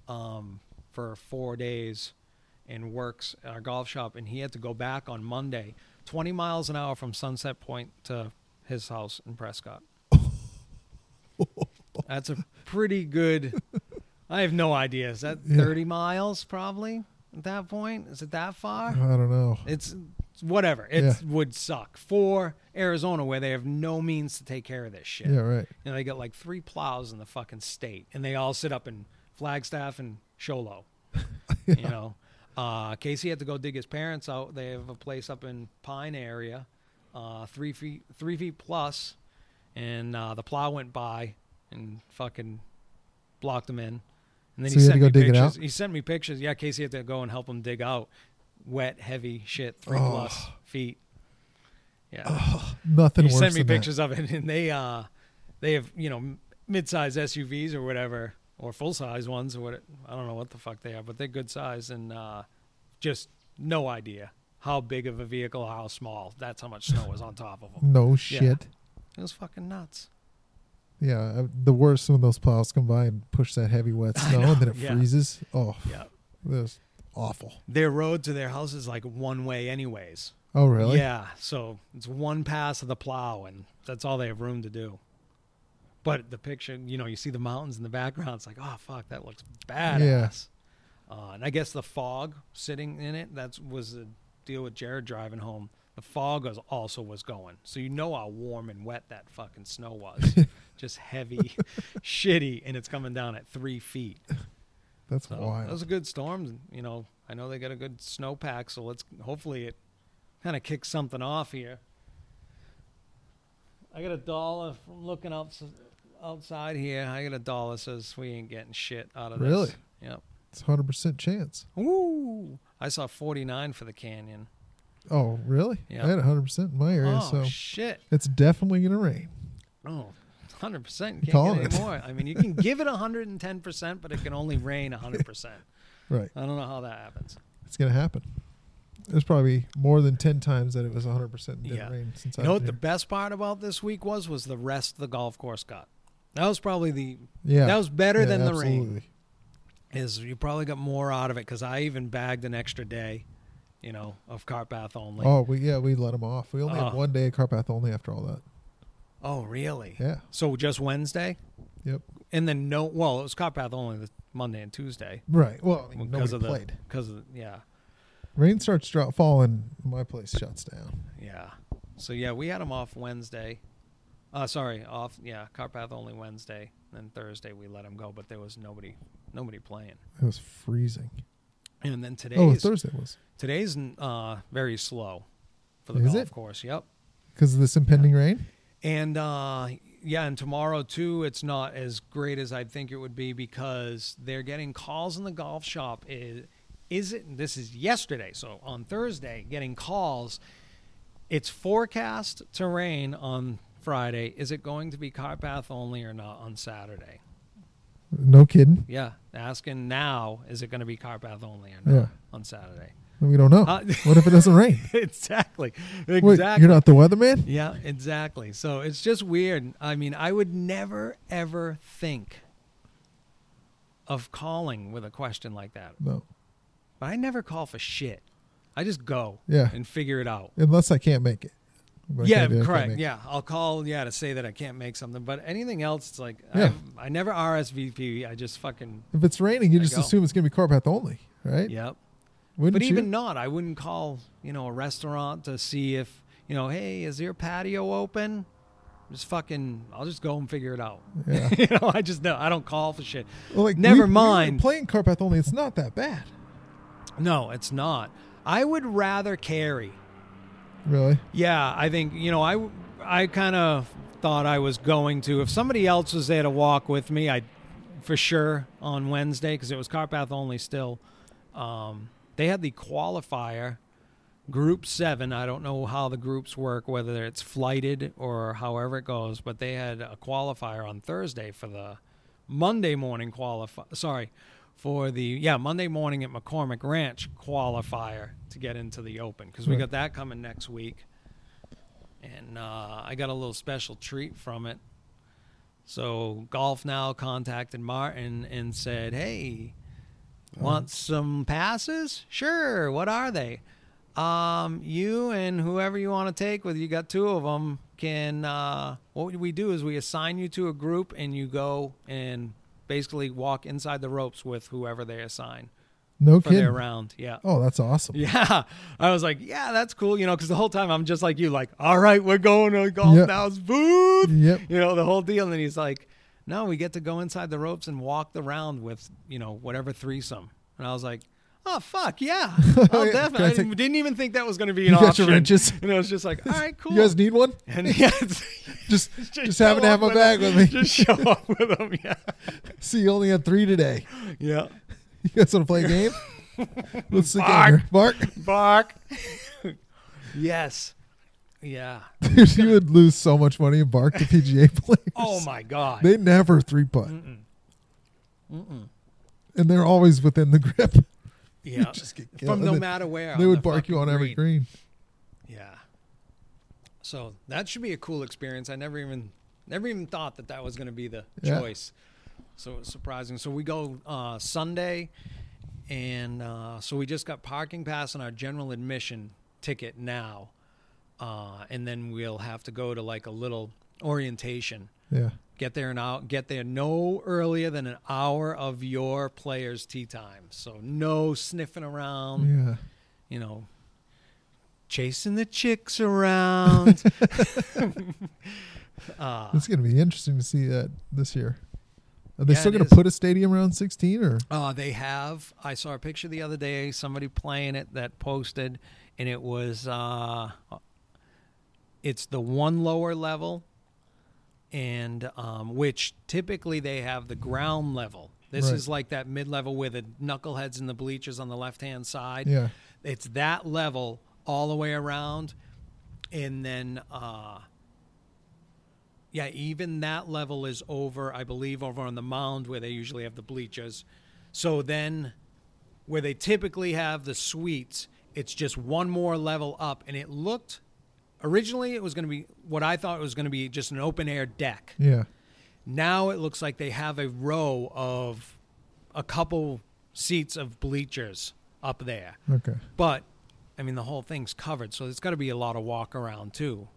Speaker 2: um, for four days and works at our golf shop. And he had to go back on Monday, 20 miles an hour from Sunset Point to his house in Prescott. That's a pretty good. I have no idea. Is that
Speaker 3: Yeah.
Speaker 2: 30 miles probably at that point? Is it that far?
Speaker 3: I don't know.
Speaker 2: It's it's whatever. It
Speaker 3: Yeah.
Speaker 2: would suck for Arizona where they have no means to take care of this shit.
Speaker 3: Yeah, right.
Speaker 2: Know, they got like three plows in the fucking state, and they all sit up in Flagstaff and Show Low. You know, uh, Casey had to go dig his parents out. They have a place up in Pine area, uh, three feet, three feet plus, and uh, the plow went by and fucking blocked them in. And then
Speaker 3: So
Speaker 2: he sent
Speaker 3: to go
Speaker 2: me
Speaker 3: dig it
Speaker 2: pictures.
Speaker 3: out?
Speaker 2: He sent me pictures. Yeah, Casey had to go and help him dig out wet, heavy shit, three
Speaker 3: Oh.
Speaker 2: plus feet. Yeah
Speaker 3: Nothing
Speaker 2: he
Speaker 3: worse
Speaker 2: sent me
Speaker 3: than that.
Speaker 2: pictures of it, and they uh, they have you know mid-size SUVs or whatever, or full-size ones or what I don't know what the fuck they are, but they're good size, and uh, just no idea how big of a vehicle, how small. That's how much snow was on top of them.
Speaker 3: No shit.
Speaker 2: It was fucking nuts.
Speaker 3: Yeah, uh, the worst when those plows come by and push that heavy wet snow and then it
Speaker 2: yeah.
Speaker 3: freezes. Oh,
Speaker 2: Yeah,
Speaker 3: it was awful.
Speaker 2: their road to their house is like one way, anyways.
Speaker 3: Oh, really?
Speaker 2: Yeah, so it's one pass of the plow, and that's all they have room to do. But the picture, you know, you see the mountains in the background. It's like, oh fuck, that looks badass. Uh, and I guess the fog sitting in it, that was the deal with Jared driving home. The fog was also was going, so you know how warm and wet that fucking snow was. Just heavy, shitty, and it's coming down at three feet.
Speaker 3: That's
Speaker 2: So
Speaker 3: wild.
Speaker 2: that was a good storm. You know, I know they got a good snowpack, so let's hopefully it kind of kicks something off here. I got a dollar from looking out outside here. I got a dollar says we ain't getting shit out of
Speaker 3: Really?
Speaker 2: this. Really? Yep.
Speaker 3: It's a hundred percent chance.
Speaker 2: Ooh, I saw forty nine for the canyon.
Speaker 3: Oh, really?
Speaker 2: Yeah.
Speaker 3: I had hundred percent in my area,
Speaker 2: oh
Speaker 3: so
Speaker 2: shit!
Speaker 3: it's definitely gonna rain.
Speaker 2: Oh. 100% you can't get
Speaker 3: it.
Speaker 2: any more. I mean, you can give it 110%, but it can only rain 100%.
Speaker 3: Right.
Speaker 2: I don't know how that happens.
Speaker 3: It's gonna happen. There's probably more than ten times that it was hundred percent didn't
Speaker 2: Yeah.
Speaker 3: rain since
Speaker 2: You
Speaker 3: I've
Speaker 2: know what the best part about this week was? Was the rest the golf course got. That was probably the
Speaker 3: Yeah.
Speaker 2: that was better
Speaker 3: Yeah,
Speaker 2: than the rain. Is you probably got more out of it because I even bagged an extra day, you know, of Carpath only.
Speaker 3: Oh, we yeah we let them off. We only had
Speaker 2: Oh.
Speaker 3: one day of Carpath only after all that.
Speaker 2: Oh, really?
Speaker 3: Yeah.
Speaker 2: So just Wednesday,
Speaker 3: Yep.
Speaker 2: and then no. Well, it was cart bath only the Monday and Tuesday
Speaker 3: Right. Well, I mean,
Speaker 2: because
Speaker 3: nobody
Speaker 2: of the
Speaker 3: played.
Speaker 2: because of yeah.
Speaker 3: Rain starts dro- falling. My place shuts down.
Speaker 2: Yeah. So yeah, we had them off Wednesday. Uh, sorry, off. Yeah, Carpath only Wednesday. Then Thursday we let them go, but there was nobody, nobody playing.
Speaker 3: It was freezing.
Speaker 2: And then
Speaker 3: today.
Speaker 2: Oh,
Speaker 3: Thursday was
Speaker 2: today's uh, very slow for the
Speaker 3: Is
Speaker 2: golf
Speaker 3: it?
Speaker 2: course. Yep.
Speaker 3: because of this impending rain.
Speaker 2: And uh, yeah, and tomorrow too, it's not as great as I'd think it would be because they're getting calls in the golf shop. Is is it? This is yesterday, so on Thursday, getting calls. It's forecast to rain on Friday. Is it going to be car path only or not on Saturday?
Speaker 3: No kidding.
Speaker 2: Yeah, asking now, is it going to be car path only or not
Speaker 3: Yeah.
Speaker 2: on Saturday?
Speaker 3: We don't know.
Speaker 2: Uh,
Speaker 3: what if it doesn't rain?
Speaker 2: exactly.
Speaker 3: Wait,
Speaker 2: Exactly.
Speaker 3: you're not the weatherman?
Speaker 2: Yeah, exactly. So it's just weird. I mean, I would never ever think of calling with a question like that.
Speaker 3: No.
Speaker 2: But I never call for shit. I just go
Speaker 3: Yeah.
Speaker 2: and figure it out.
Speaker 3: Unless I can't make it. I
Speaker 2: yeah,
Speaker 3: can't do it, I can't
Speaker 2: correct.
Speaker 3: it.
Speaker 2: Yeah, I'll call. Yeah, to say that I can't make something. But anything else, it's like
Speaker 3: Yeah.
Speaker 2: I, I never RSVP. I just fucking
Speaker 3: If it's raining, you
Speaker 2: you
Speaker 3: just
Speaker 2: go.
Speaker 3: assume it's going to be car path only, right?
Speaker 2: yep.
Speaker 3: Wouldn't
Speaker 2: But
Speaker 3: you?
Speaker 2: even not, I wouldn't call, you know, a restaurant to see if, you know, hey, is your patio open? Just fucking, I'll just go and figure it out.
Speaker 3: Yeah.
Speaker 2: you know, I just know I don't call for shit.
Speaker 3: Well, like,
Speaker 2: Never
Speaker 3: we- we
Speaker 2: mind.
Speaker 3: playing Carpath only, it's not that bad.
Speaker 2: No, it's not. I would rather carry.
Speaker 3: Really?
Speaker 2: Yeah, I think you know I I kind of thought I was going to if somebody else was there to walk with me, I for sure on Wednesday because it was Carpath only still. Um, they had the qualifier group 7. I don't know how the groups work whether it's flighted or however it goes, but they had a qualifier on Thursday for the Monday morning qualify sorry, for the yeah, Monday morning at McCormick Ranch qualifier to get into the open because we got that coming next week and uh, I got a little special treat from it. So Golf Now contacted Martin and said, "Hey, want some passes? Sure. What are they? Um, you and whoever you want to take with you got two of them. Can uh, what we do is we assign you to a group and you go and basically walk inside the ropes with whoever they assign
Speaker 3: No
Speaker 2: for
Speaker 3: kidding.
Speaker 2: their round. Yeah."
Speaker 3: Oh, that's awesome.
Speaker 2: Yeah, I was like, yeah, that's cool, you know, because the whole time I'm just like you, like, all right, we're going to golf
Speaker 3: Yeah.
Speaker 2: now's booth,
Speaker 3: Yep.
Speaker 2: you know, the whole deal. And then he's like, no, we get to go inside the ropes and walk the round with, you know, whatever threesome. And I was like, oh fuck, yeah, oh, I'll
Speaker 3: Yeah,
Speaker 2: definitely.
Speaker 3: I
Speaker 2: I didn't, even think that was going to be an You
Speaker 3: got your
Speaker 2: option.
Speaker 3: wrenches?
Speaker 2: And I was just like, all right, cool.
Speaker 3: You guys need one?
Speaker 2: and yeah,
Speaker 3: Just, just,
Speaker 2: show
Speaker 3: happen to have my bag
Speaker 2: them.
Speaker 3: with me.
Speaker 2: Just show up with them. Yeah,
Speaker 3: See, you only had three today.
Speaker 2: yeah.
Speaker 3: You guys want to play a game? Let's
Speaker 2: Bark.
Speaker 3: Bark.
Speaker 2: Bark. yes. Yeah.
Speaker 3: Dude, you would lose so much money in Bark to PGA players.
Speaker 2: Oh my god.
Speaker 3: They never three putt,
Speaker 2: Mm-mm. Mm-mm.
Speaker 3: and they're always within the grip.
Speaker 2: Yeah.
Speaker 3: just get killed.
Speaker 2: From no
Speaker 3: they-
Speaker 2: matter where.
Speaker 3: They would
Speaker 2: the
Speaker 3: bark you on every green.
Speaker 2: Yeah. So that should be a cool experience. I never even never even thought that that was going to be the
Speaker 3: Yeah.
Speaker 2: choice. So surprising. So we go uh, Sunday, and uh, so we just got parking pass and our general admission ticket now, uh, and then we'll have to go to like a little orientation.
Speaker 3: Yeah.
Speaker 2: Get there an hour. Get there no earlier than an hour of your player's tee time. So no sniffing around
Speaker 3: Yeah.
Speaker 2: you know, chasing the chicks around. uh,
Speaker 3: It's going to be interesting to see that this year. Are they
Speaker 2: Yeah,
Speaker 3: still going to put a stadium around 16 or?
Speaker 2: uh, they have. I saw a picture the other day. Somebody playing it that posted, and it was. Uh, it's the one lower level, and um, which typically they have the ground level. This
Speaker 3: Right.
Speaker 2: is like that mid level with the knuckleheads and the bleachers on the left hand side.
Speaker 3: Yeah.
Speaker 2: it's that level all the way around and then uh yeah even that level is over i believe over on the mound where they usually have the bleachers so then where they typically have the suites it's just one more level up and it looked originally it was going to be what i thought it was going to be just an open air deck
Speaker 3: Yeah.
Speaker 2: now it looks like they have a row of a couple seats of bleachers up there
Speaker 3: Okay.
Speaker 2: but I mean, the whole thing's covered, so there's got to be a lot of walk around too.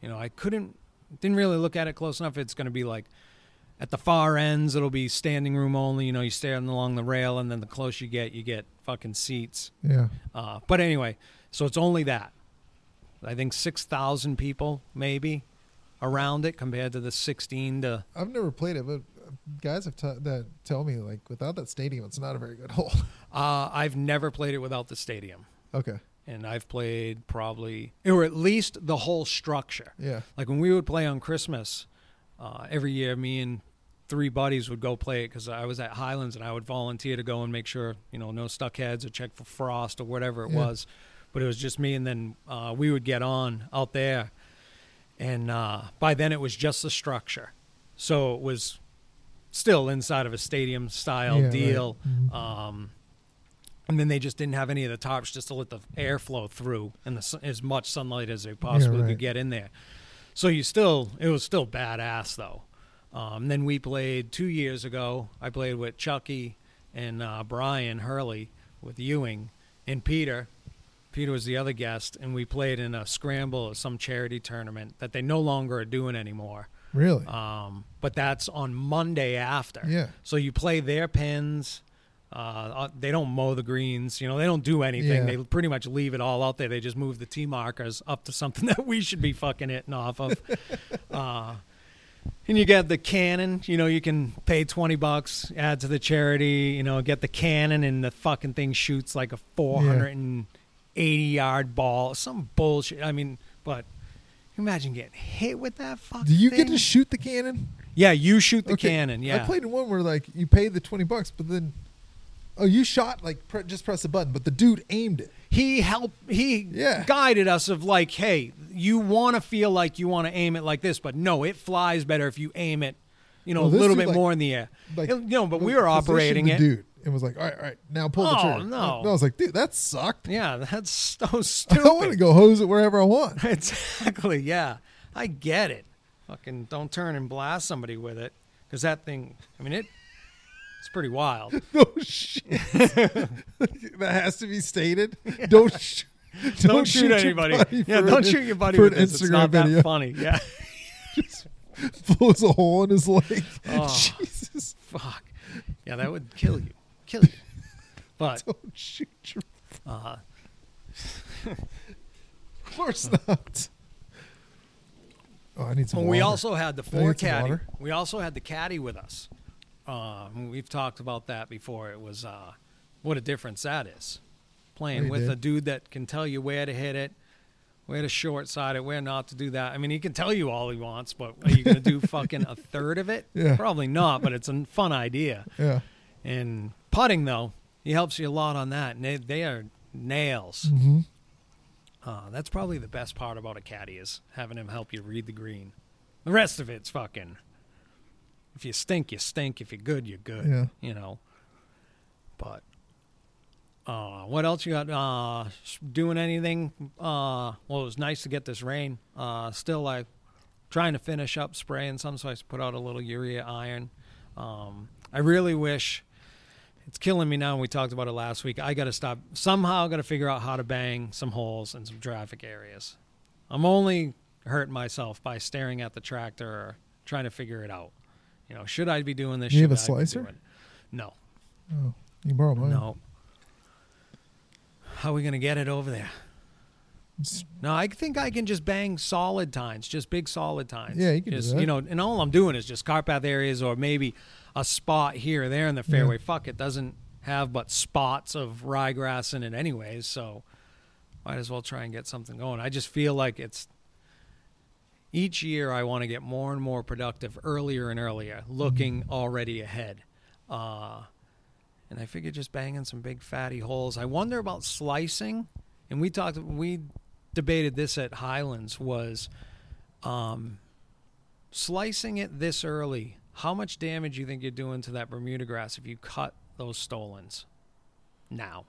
Speaker 2: You know, I couldn't, didn't really look at it close enough. It's going to be like at the far ends, it'll be standing room only. You know, you stand along the rail, and then the closer you get, you get fucking seats.
Speaker 3: Yeah.
Speaker 2: Uh, but anyway, so it's only that. I think six thousand people maybe around it compared to the sixteen to.
Speaker 3: I've never played it, but guys have t- that tell me like without that stadium, it's not a very good hole.
Speaker 2: Uh, I've never played it without the stadium,
Speaker 3: okay.
Speaker 2: and I've played probably or at least the whole structure.
Speaker 3: Yeah.
Speaker 2: Like when we would play on Christmas, uh, every year, me and three buddies would go play it because I was at Highlands and I would volunteer to go and make sure you know no stuck heads or check for frost or whatever it
Speaker 3: Yeah.
Speaker 2: was. But it was just me, and then uh, we would get on out there, and uh, by then it was just the structure, so it was still inside of a stadium style
Speaker 3: Yeah, right.
Speaker 2: deal.
Speaker 3: Mhm.
Speaker 2: Um, and then they just didn't have any of the tops just to let the air flow through and the, as much sunlight as they possibly
Speaker 3: right.
Speaker 2: could get in there. So you still, it was still badass though. Um, then we played two years ago. I played with Chucky and uh, Brian Hurley with Ewing and Peter. Peter was the other guest, and we played in a scramble of some charity tournament that they no longer are doing anymore.
Speaker 3: Really?
Speaker 2: Um, but that's on Monday after.
Speaker 3: Yeah.
Speaker 2: So you play their pins. Uh, uh, they don't mow the greens. You know, they don't do anything.
Speaker 3: Yeah.
Speaker 2: They pretty much leave it all out there. They just move the tee markers up to something that we should be fucking hitting off of. uh, and you get the cannon. You know, you can pay twenty bucks, add to the charity. You know, get the cannon, and the fucking thing shoots like a four hundred and eighty yard ball. Some bullshit. I mean, but imagine getting hit with that fucking.
Speaker 3: Do you get to shoot the cannon?
Speaker 2: Yeah, you shoot the
Speaker 3: Okay,
Speaker 2: cannon. Yeah.
Speaker 3: I played in one where like you pay the twenty bucks, but then oh, you shot like pre- just press a button, but the dude aimed it.
Speaker 2: he helped he
Speaker 3: Yeah.
Speaker 2: guided us of like hey you want to feel like you want to aim it like this but no it flies better if you aim it you know
Speaker 3: Well,
Speaker 2: a little bit
Speaker 3: like-
Speaker 2: more in the air
Speaker 3: Like
Speaker 2: you know but we were operating it
Speaker 3: dude. It was like, all right, all right, now pull the
Speaker 2: Oh,
Speaker 3: trigger.
Speaker 2: no.
Speaker 3: And I was like, dude, that sucked.
Speaker 2: yeah that's so stupid.
Speaker 3: I want to go hose it wherever I want.
Speaker 2: exactly yeah i get it fucking don't turn and blast somebody with it because that thing i mean it it's pretty wild
Speaker 3: no shit. that has to be stated. Don't sh-
Speaker 2: don't, shoot,
Speaker 3: your
Speaker 2: anybody yeah don't
Speaker 3: an-
Speaker 2: shoot your buddy
Speaker 3: for
Speaker 2: with
Speaker 3: an
Speaker 2: this it's not
Speaker 3: video.
Speaker 2: that funny yeah
Speaker 3: blows a hole in his leg.
Speaker 2: Oh.
Speaker 3: Jesus,
Speaker 2: fuck yeah that would kill you kill you but
Speaker 3: don't shoot your.
Speaker 2: uh
Speaker 3: Of course not. Oh, I need some.
Speaker 2: Well, we
Speaker 3: water.
Speaker 2: also had the
Speaker 3: I
Speaker 2: four
Speaker 3: some
Speaker 2: caddy.
Speaker 3: water?
Speaker 2: We also had the caddy with us. Um, we've talked about that before. It was uh, what a difference that is. Playing
Speaker 3: Oh,
Speaker 2: with
Speaker 3: did?
Speaker 2: a dude that can tell you where to hit it, where to short side it, where not to do that. I mean, he can tell you all he wants, but are you going to do fucking a third of it?
Speaker 3: Yeah.
Speaker 2: Probably not, but it's a fun idea.
Speaker 3: Yeah.
Speaker 2: And putting though, he helps you a lot on that. And they, they are nails.
Speaker 3: hmm
Speaker 2: Uh, that's probably the best part about a caddy is having him help you read the green. The rest of it's fucking. If you stink, you stink. If you're good, you're good.
Speaker 3: Yeah.
Speaker 2: You know. But uh, what else you got? Uh, doing anything? Uh, well, it was nice to get this rain. Uh, still, like trying to finish up spraying some, so I put out a little urea iron. Um, I really wish it's killing me now. We talked about it last week. I got to stop. Somehow, got to figure out how to bang some holes in some traffic areas. I'm only hurting myself by staring at the tractor or trying to figure it out. You know, should I be doing this?
Speaker 3: You have a
Speaker 2: I
Speaker 3: slicer?
Speaker 2: No,
Speaker 3: Oh, you borrow mine.
Speaker 2: no. How are we gonna get it over there? No, I think I can just bang solid tines, just big solid tines.
Speaker 3: Yeah, you can do
Speaker 2: just,
Speaker 3: that.
Speaker 2: You know, and all I'm doing is just car path areas or maybe a spot here or there in the
Speaker 3: Yeah.
Speaker 2: fairway. Fuck, it doesn't have but spots of ryegrass in it anyways, so might as well try and get something going. I just feel like it's each year I want to get more and more productive earlier and earlier, looking
Speaker 3: Mm-hmm.
Speaker 2: already ahead. Uh, and I figure just banging some big fatty holes. I wonder about slicing. And we talked, we debated this at Highlands was um, slicing it this early. How much damage you think you're doing to that Bermuda grass if you cut those stolons now?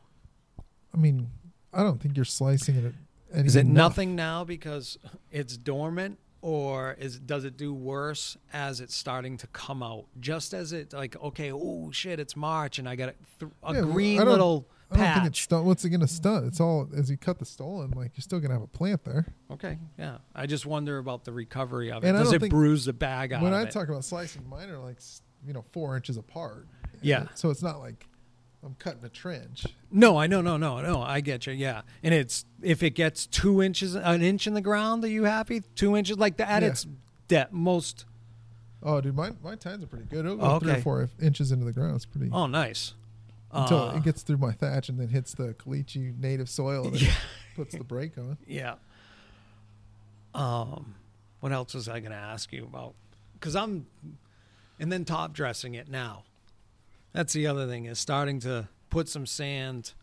Speaker 3: I mean, I don't think you're slicing it. Any
Speaker 2: Is it
Speaker 3: enough.
Speaker 2: nothing now because it's dormant, or is does it do worse as it's starting to come out? Just as it like, okay, oh shit, it's March, and I got a, th- a
Speaker 3: Yeah,
Speaker 2: green little
Speaker 3: I don't think it's
Speaker 2: patch.
Speaker 3: stun. What's it gonna stun? It's all as you cut the stolon, like you're still gonna have a plant there.
Speaker 2: Okay, yeah. I just wonder about the recovery of it.
Speaker 3: And I
Speaker 2: Does
Speaker 3: don't
Speaker 2: it
Speaker 3: think-
Speaker 2: bruise the bag out
Speaker 3: when
Speaker 2: of
Speaker 3: I
Speaker 2: it?
Speaker 3: talk about slicing, mine are like s- you know four inches apart.
Speaker 2: Yeah.
Speaker 3: So it's not like I'm cutting a trench.
Speaker 2: No, I know, no, no, no. I get you. Yeah, and it's if it gets two inches, an inch in the ground, are you happy? Two inches, like the at
Speaker 3: Yeah.
Speaker 2: its depth, most.
Speaker 3: Oh, dude, my my tines are pretty good. It'll go
Speaker 2: Oh,
Speaker 3: three or
Speaker 2: okay.
Speaker 3: four inches into the ground. It's pretty
Speaker 2: Oh, nice.
Speaker 3: Until
Speaker 2: Uh,
Speaker 3: it gets through my thatch and then hits the caliche native soil and
Speaker 2: Yeah.
Speaker 3: puts the brake on.
Speaker 2: Yeah. Um, what else was I going to ask you about? Because I'm, and then top dressing it now. That's the other thing is starting to put some sand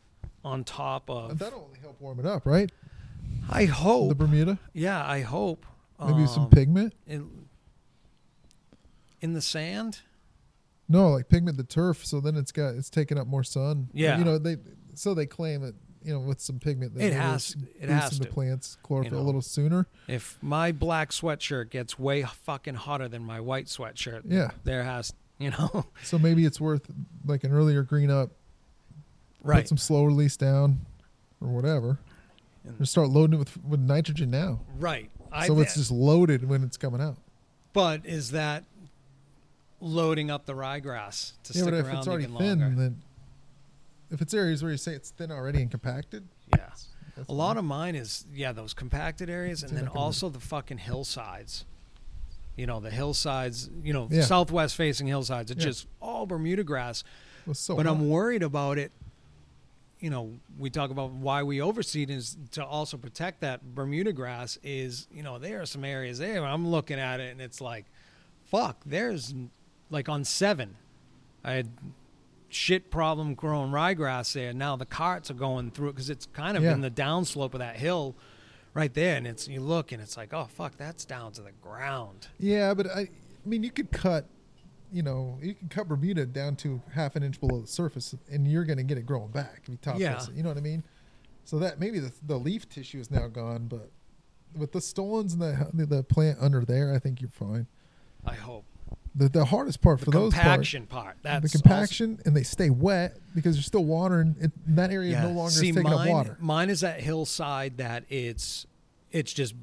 Speaker 2: on top
Speaker 3: But
Speaker 2: of.
Speaker 3: that'll only help warm it up, right?
Speaker 2: I hope The.
Speaker 3: Bermuda,
Speaker 2: Yeah, I hope.
Speaker 3: maybe some
Speaker 2: um,
Speaker 3: pigment.
Speaker 2: in, in the sand.
Speaker 3: No, like pigment the turf, so then it's got it's taking up more sun.
Speaker 2: Yeah.
Speaker 3: you know they so they claim it. You know, with some pigment, that
Speaker 2: It has- it has to.
Speaker 3: plants chlorophyll
Speaker 2: know.
Speaker 3: a little sooner.
Speaker 2: If my black sweatshirt gets way fucking hotter than my white sweatshirt,
Speaker 3: Yeah,
Speaker 2: there has you know
Speaker 3: so maybe it's worth like an earlier green up,
Speaker 2: right.
Speaker 3: put some slow release down, or whatever,
Speaker 2: And-
Speaker 3: or start loading it with with nitrogen now.
Speaker 2: right.
Speaker 3: So
Speaker 2: thi-
Speaker 3: it's just loaded when it's coming out.
Speaker 2: But is that loading up the ryegrass to
Speaker 3: yeah,
Speaker 2: stick
Speaker 3: but if
Speaker 2: around
Speaker 3: it's already
Speaker 2: even
Speaker 3: thin,
Speaker 2: longer?
Speaker 3: then if it's areas where you say it's thin already and compacted,
Speaker 2: yeah. A lot of mine is yeah those compacted areas, and then also the fucking hillsides. You know the hillsides. You know
Speaker 3: Yeah.
Speaker 2: southwest facing hillsides. It's
Speaker 3: Yeah.
Speaker 2: just all Bermuda grass.
Speaker 3: was so.
Speaker 2: but. I'm worried about it. You know, we talk about why we overseed is to also protect that Bermuda grass. Is you know there are some areas there. I'm looking at it and it's like, fuck. There's like on seven, I had shit problem growing ryegrass there. Now the carts are going through it because it's kind of
Speaker 3: Yeah.
Speaker 2: in the downslope of that hill, right there. And it's you look and it's like, oh fuck, that's down to the ground.
Speaker 3: Yeah, but I, I mean, you could cut, you know, you can cut Bermuda down to half an inch below the surface, and you're going to get it growing back if you top
Speaker 2: Yeah.
Speaker 3: it. You know what I mean? So that maybe the the leaf tissue is now gone, but with the stolons and the the, the plant under there, I think you're fine.
Speaker 2: I hope
Speaker 3: The the hardest part
Speaker 2: the
Speaker 3: for those parts,
Speaker 2: compaction part. That's
Speaker 3: the compaction, and they stay wet because you're still watering. It, that area no longer
Speaker 2: See,
Speaker 3: is taking
Speaker 2: mine,
Speaker 3: up water.
Speaker 2: Mine is that hillside that it's it's just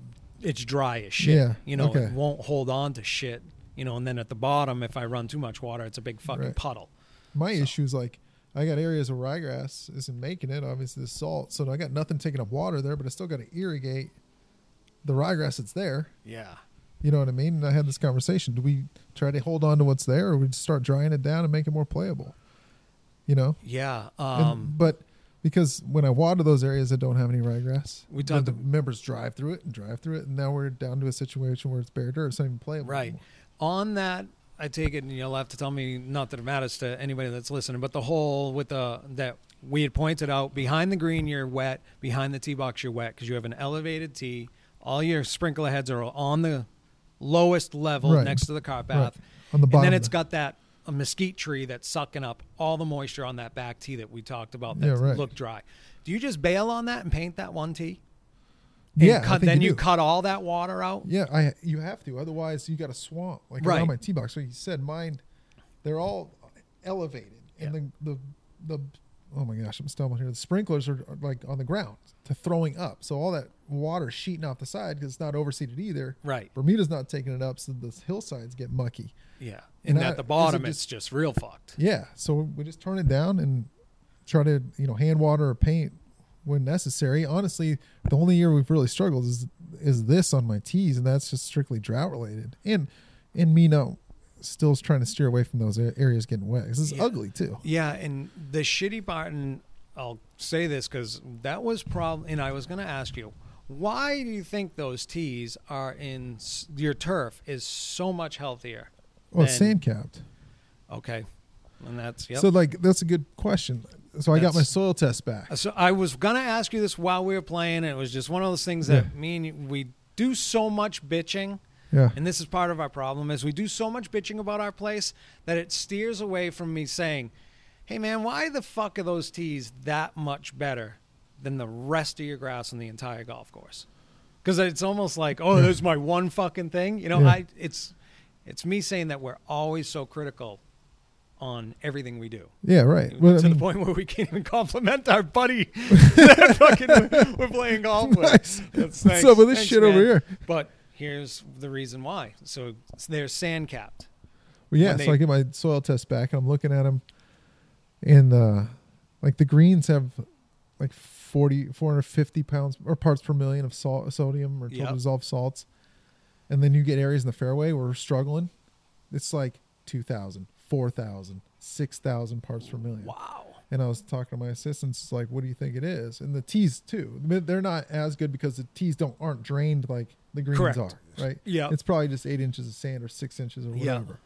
Speaker 2: it's dry as shit.
Speaker 3: Yeah,
Speaker 2: You know,
Speaker 3: okay.
Speaker 2: it won't hold on to shit. You know, and then at the bottom, if I run too much water, it's a big fucking
Speaker 3: Right.
Speaker 2: puddle.
Speaker 3: My issue is like I got areas of ryegrass isn't making it. Obviously, the salt, so I got nothing taking up water there, but I still got to irrigate the ryegrass that's there.
Speaker 2: Yeah.
Speaker 3: You know what I mean? And I had this conversation. Do we try to hold on to what's there, or we just start drying it down and make it more playable? You know,
Speaker 2: Yeah.
Speaker 3: And-
Speaker 2: Um,
Speaker 3: but because when I water those areas that don't have any ryegrass,
Speaker 2: We talked
Speaker 3: the members drive through it and drive through it, and now we're down to a situation where it's bare dirt. It's not even playable.
Speaker 2: Right.
Speaker 3: anymore.
Speaker 2: on that, I take it, and you'll have to tell me not that it matters to anybody that's listening, but the hole with the that we had pointed out behind the green, you're wet. Behind the tee box, you're wet because you have an elevated tee. All your sprinkler heads are on the lowest level
Speaker 3: Right.
Speaker 2: next to the
Speaker 3: Right.
Speaker 2: path.
Speaker 3: On the bottom.
Speaker 2: and then it's got that a mesquite tree that's sucking up all the moisture on that back tee that we talked about that
Speaker 3: Yeah, right.
Speaker 2: look dry. Do you just bail on that and paint that one tee? And
Speaker 3: yeah.
Speaker 2: Cut, then you,
Speaker 3: do.
Speaker 2: cut all that water out.
Speaker 3: Yeah, I you have to. Otherwise, you got a swamp like
Speaker 2: Right.
Speaker 3: around my tee box. So you said, mine, they're all elevated, and
Speaker 2: Yeah.
Speaker 3: the the the oh my gosh, I'm stumbling here. The sprinklers are, are like on the ground to throwing up, so all that water sheeting off the side because it's not overseeded either.
Speaker 2: Right.
Speaker 3: Bermuda's not taking it up, so the hillsides get mucky.
Speaker 2: Yeah.
Speaker 3: And
Speaker 2: And,
Speaker 3: I-
Speaker 2: at the
Speaker 3: is it
Speaker 2: bottom,
Speaker 3: just-
Speaker 2: it's just real fucked.
Speaker 3: Yeah, so we just turn it down and try to you know hand water or paint when necessary. Honestly, the only year we've really struggled is is this on my tees, and that's just strictly drought related. And and me now still trying to steer away from those areas getting wet 'cause it's
Speaker 2: Yeah.
Speaker 3: ugly too.
Speaker 2: Yeah, and the shitty part, and I'll say this because that was problem. And I was going to ask you, why do you think those tees are in your turf is so much healthier?
Speaker 3: Well,
Speaker 2: than-
Speaker 3: sand capped.
Speaker 2: Okay, and that's yep.
Speaker 3: So like that's a good question. So I got my soil test back.
Speaker 2: So I was gonna ask you this while we were playing. And it was just one of those things that
Speaker 3: Yeah.
Speaker 2: me and you, we do so much bitching,
Speaker 3: Yeah.
Speaker 2: and this is part of our problem is we do so much bitching about our place that it steers away from me saying, "Hey man, why the fuck are those tees that much better than the rest of your grass on the entire golf course?" Because it's almost like, "Oh,
Speaker 3: Yeah.
Speaker 2: there's my one fucking thing." You know,
Speaker 3: Yeah.
Speaker 2: I it's it's me saying that we're always so critical on everything we do.
Speaker 3: Yeah, right. Well, I
Speaker 2: to
Speaker 3: mean,
Speaker 2: the point where we can't even compliment our buddy that fucking we're playing golf with.
Speaker 3: Nice.
Speaker 2: That's-
Speaker 3: What's up with this shit over here?
Speaker 2: But here's the reason why. So they're sand capped.
Speaker 3: Well, yeah,
Speaker 2: when
Speaker 3: so I get my soil test back, and I'm looking at them, and uh, like the greens have like 40, 450 pounds or parts per million of salt, sodium or total
Speaker 2: Yep.
Speaker 3: dissolved salts, and then you get areas in the fairway where we're struggling. It's like 2,000, 4,000, 6,000 parts per million.
Speaker 2: Wow.
Speaker 3: And I was talking to my assistants, like, what do you think it is? And the tees too. They're not as good because the tees don't aren't drained like the greens
Speaker 2: Correct.
Speaker 3: are, right?
Speaker 2: Yeah.
Speaker 3: It's probably just eight inches of sand or six inches or
Speaker 2: Yeah.
Speaker 3: whatever.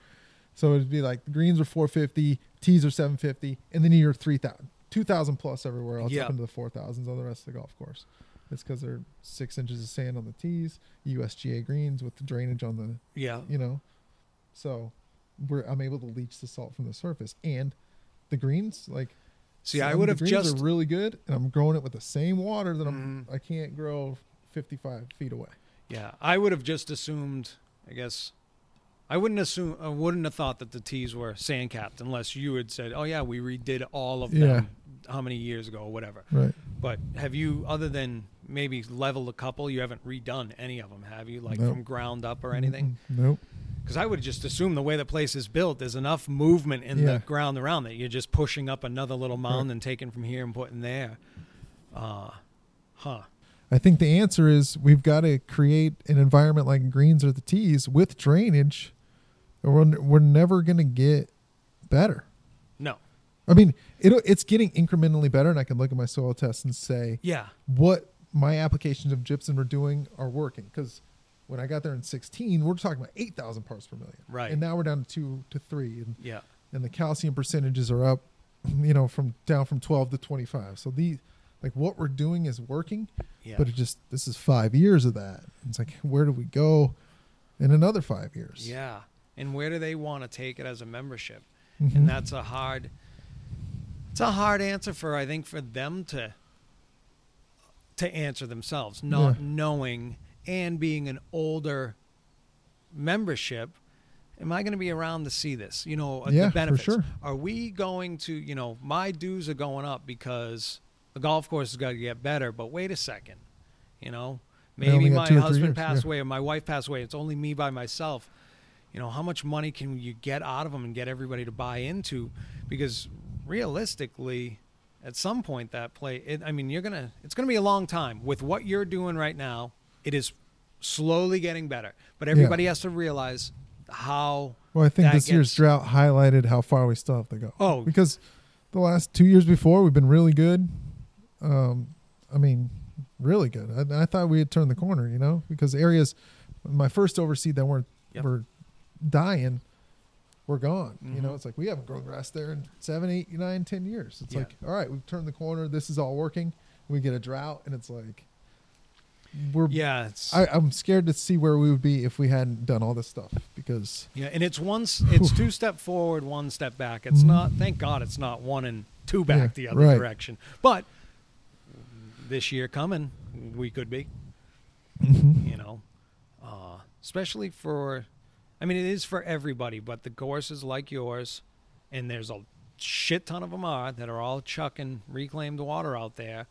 Speaker 3: So it'd be like the greens are 450, tees are 750, and then you're 3,000, 2,000 plus everywhere else
Speaker 2: Yeah.
Speaker 3: up into the 4,000s on the rest of the golf course. It's because they're six inches of sand on the tees, USGA greens with the drainage on the
Speaker 2: Yeah.
Speaker 3: you know. So we're I'm able to leach the salt from the surface and the greens like
Speaker 2: See, I would have just
Speaker 3: are really good and I'm growing it with the same water that I'm
Speaker 2: Mhm.
Speaker 3: I can't grow 55 feet away.
Speaker 2: Yeah, I would have just assumed. I guess I wouldn't assume. I wouldn't have thought that the tees were sand capped unless you had said, "Oh yeah, we redid all of them how many years ago or whatever."
Speaker 3: Right.
Speaker 2: But have you, other than maybe leveled a couple, you haven't redone any of them, have you? Like
Speaker 3: Nope.
Speaker 2: from ground up or anything?
Speaker 3: Nope.
Speaker 2: Because I would just assume the way the place is built, there's enough movement in
Speaker 3: Yeah.
Speaker 2: the ground around that you're just pushing up another little mound and taking from here and putting there. Uh, huh.
Speaker 3: I think the answer is we've got to create an environment like greens or the tees with drainage or we're, we're never going to get better.
Speaker 2: No.
Speaker 3: I mean, it it's getting incrementally better and I can look at my soil tests and say
Speaker 2: Yeah.
Speaker 3: what my applications of gypsum are doing are working because when I got there in 16, we're talking about 8,000 parts per million.
Speaker 2: Right.
Speaker 3: And now we're down to two to three, and,
Speaker 2: Yeah.
Speaker 3: and the calcium percentages are up, you know, from down from 12 to 25. So the like what we're doing is working,
Speaker 2: Yeah.
Speaker 3: but it just this is five years of that. It's like where do we go in another five years?
Speaker 2: Yeah. And where do they want to take it as a membership?
Speaker 3: Mhm.
Speaker 2: And that's a hard it's a hard answer for I think for them to to answer themselves, not
Speaker 3: Yeah.
Speaker 2: knowing and being an older membership. Am I going to be around to see this? You know, uh,
Speaker 3: Yeah,
Speaker 2: the benefits.
Speaker 3: sure.
Speaker 2: Are we going to, you know, my dues are going up because the golf course has got to get better, but wait a second. You know, maybe my
Speaker 3: two or three
Speaker 2: husband
Speaker 3: years,
Speaker 2: passed
Speaker 3: yeah.
Speaker 2: away or my wife passed away. It's only me by myself you know how much money can you get out of them and get everybody to buy into because realistically at some point that play it, i mean you're gonna it's gonna be a long time with what you're doing right now it is slowly getting better but everybody has to realize how
Speaker 3: Well, I think this year's drought highlighted how far we still have to go.
Speaker 2: Oh.
Speaker 3: because the last two years before we've been really good. Um, I mean, really good. I, I thought we had turned the corner, you know, because areas, my first overseed that weren't
Speaker 2: Yep.
Speaker 3: were dying, were gone. You know,
Speaker 2: Mhm.
Speaker 3: it's like we haven't grown grass there in seven, eight, nine, ten years. It's
Speaker 2: Yeah.
Speaker 3: like, all right, we've turned the corner. This is all working. We get a drought, and it's like we're.
Speaker 2: yeah it's
Speaker 3: I, I'm scared to see where we would be if we hadn't done all this stuff because
Speaker 2: yeah and it's one it's two step forward one step back it's not thank god it's not one and two back
Speaker 3: Yeah,
Speaker 2: the other
Speaker 3: right.
Speaker 2: direction but this year coming we could be
Speaker 3: Mhm.
Speaker 2: you know uh, especially for i mean it is for everybody but the courses like yours and there's a shit ton of them are that are all chucking reclaimed water out there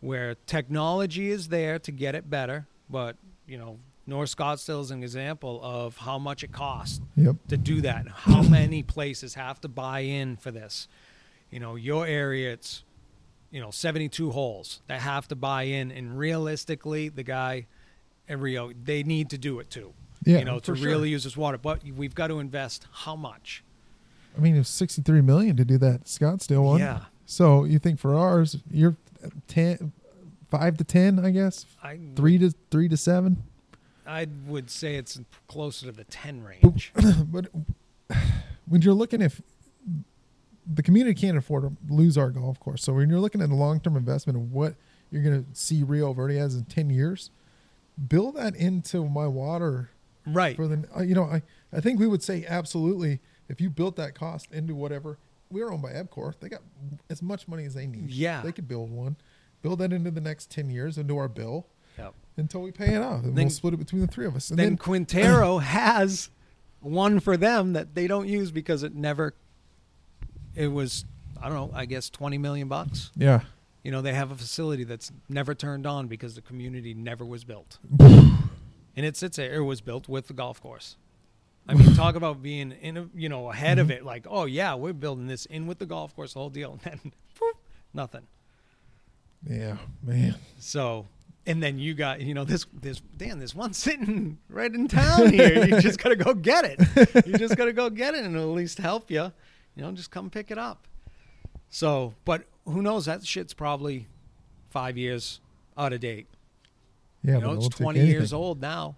Speaker 2: where technology is there to get it better but you know north scottsdale is an example of how much it costs
Speaker 3: Yep.
Speaker 2: to do that how many places have to buy in for this you know your area it's you know 72 holes that have to buy in and realistically the guy at rio they need to do it too
Speaker 3: Yeah,
Speaker 2: you know to
Speaker 3: sure.
Speaker 2: really use this water but we've got to invest how much
Speaker 3: I mean, it's 63 million to do that Scottsdale one.
Speaker 2: yeah
Speaker 3: So you think for ours, you're 10, 5 to 10, I guess?
Speaker 2: i
Speaker 3: 3 to 3 to 7?
Speaker 2: i would say it's closer to the 10 range
Speaker 3: but when you're looking if the community can't afford to lose our golf course. So when you're looking at the long-term investment of what you're going to see Rio Verde as in 10 years, build that into my water
Speaker 2: right
Speaker 3: for the uh, you know I I think we would say absolutely if you built that cost into whatever we're owned by EPCOR they got as much money as they need
Speaker 2: Yeah.
Speaker 3: they could build one build that into the next 10 years into our bill
Speaker 2: Yep.
Speaker 3: until we pay it off and
Speaker 2: Then-
Speaker 3: we'll split it between the three of us and
Speaker 2: then
Speaker 3: then,
Speaker 2: quintero has one for them that they don't use because it never it was I don't know, I guess 20 million bucks.
Speaker 3: Yeah.
Speaker 2: You know, they have a facility that's never turned on because the community never was built. and it sits there. It was built with the golf course. I mean, talk about being in, a, you know, ahead of mm-hmm. it. Like, oh yeah, we're building this in with the golf course, the whole deal. And then, poof, nothing.
Speaker 3: Yeah, man.
Speaker 2: So, and then you got, you know, this, this, Dan, this one sitting right in town here. You just got to go get it. You just got to go get it and it'll at least help you. You know, just come pick it up. So, but who knows? That shit's probably five years out of date.
Speaker 3: Yeah,
Speaker 2: you know, it's 20 years old now.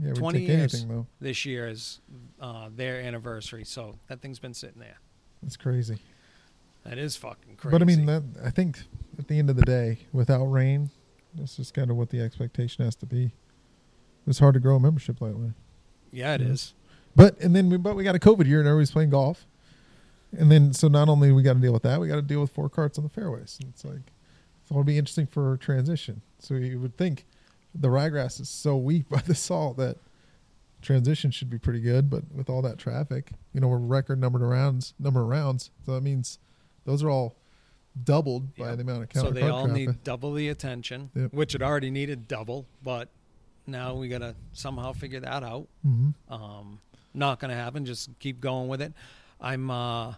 Speaker 3: Yeah, we
Speaker 2: 20
Speaker 3: take
Speaker 2: years.
Speaker 3: anything.
Speaker 2: This year is uh, their anniversary. So that thing's been sitting there.
Speaker 3: It's crazy.
Speaker 2: That is fucking crazy.
Speaker 3: But I mean, that I think at the end of the day, without rain, that's just kind of what the expectation has to be. It's hard to grow a membership that way.
Speaker 2: yeah, it
Speaker 3: Mhm.
Speaker 2: is.
Speaker 3: But and then we but we got a COVID year and everybody's playing golf. And then so not only we got to deal with that, we got to deal with four carts on the fairways. And it's like it's going to be interesting for transition. So you would think the ryegrass is so weak by the salt that transition should be pretty good, but with all that traffic, you know, we're record number of rounds, number of rounds. So that means those are all doubled by the amount of
Speaker 2: So they all
Speaker 3: traffic.
Speaker 2: need double the attention,
Speaker 3: Yep.
Speaker 2: which it already needed double. But now we got to somehow figure that out.
Speaker 3: Mhm.
Speaker 2: Um, not going to happen. Just keep going with it. I'm. Uh,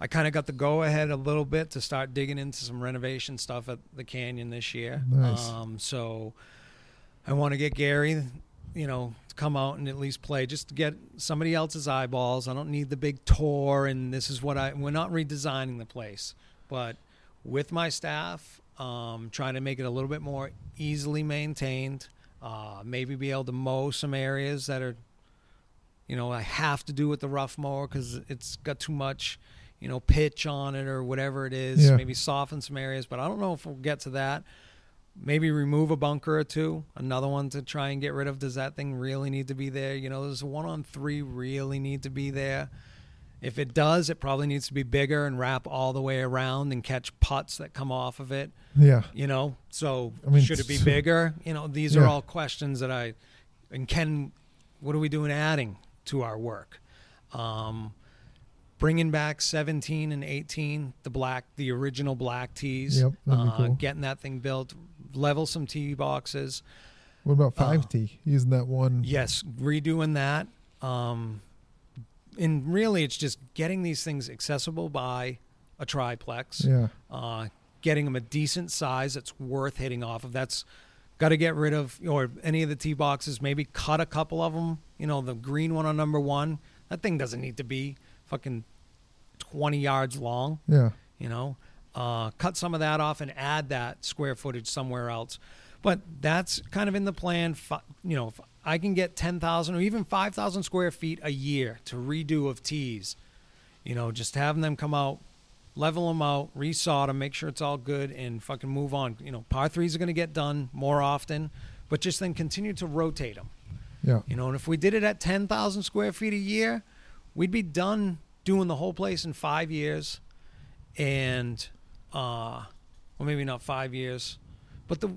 Speaker 2: I kind of got the go ahead a little bit to start digging into some renovation stuff at the canyon this year.
Speaker 3: Nice.
Speaker 2: Um, so I want to get Gary, you know, to come out and at least play, just to get somebody else's eyeballs. I don't need the big tour, and this is what I. We're not redesigning the place, but with my staff, um, trying to make it a little bit more easily maintained. Uh, maybe be able to mow some areas that are, you know, I have to do with the rough mower because it's got too much, you know, pitch on it or whatever it is.
Speaker 3: Yeah.
Speaker 2: Maybe soften some areas, but I don't know if we'll get to that. Maybe remove a bunker or two. Another one to try and get rid of. Does that thing really need to be there? You know, does a one on three really need to be there? If it does, it probably needs to be bigger and wrap all the way around and catch putts that come off of it.
Speaker 3: Yeah.
Speaker 2: You know, so
Speaker 3: I mean,
Speaker 2: should it be bigger? You know, these
Speaker 3: Yeah.
Speaker 2: are all questions that I and can. What are we doing adding to our work? Um, bringing back 17 and 18, the black, the original black tees.
Speaker 3: Yep,
Speaker 2: uh,
Speaker 3: cool.
Speaker 2: Getting that thing built, level some tee boxes.
Speaker 3: What about
Speaker 2: Uh,
Speaker 3: 5T? Using that one.
Speaker 2: Yes, redoing that. Um, and really, it's just getting these things accessible by a triplex
Speaker 3: Yeah.
Speaker 2: uh, getting them a decent size that's worth hitting off of. That's got to get rid of, or any of the tee boxes. Maybe cut a couple of them. You know, the green one on number one. That thing doesn't need to be fucking twenty yards long.
Speaker 3: Yeah.
Speaker 2: You know, uh, cut some of that off and add that square footage somewhere else. But that's kind of in the plan. You know, if I can get ten thousand or even five thousand square feet a year to redo of tees. You know, just having them come out, level them out, resod them, make sure it's all good, and fucking move on. You know, par threes are going to get done more often, but just then continue to rotate them.
Speaker 3: Yeah.
Speaker 2: You know, and if we did it at 10,000 square feet a year, we'd be done doing the whole place in five years. And, uh, well, maybe not five years, but the,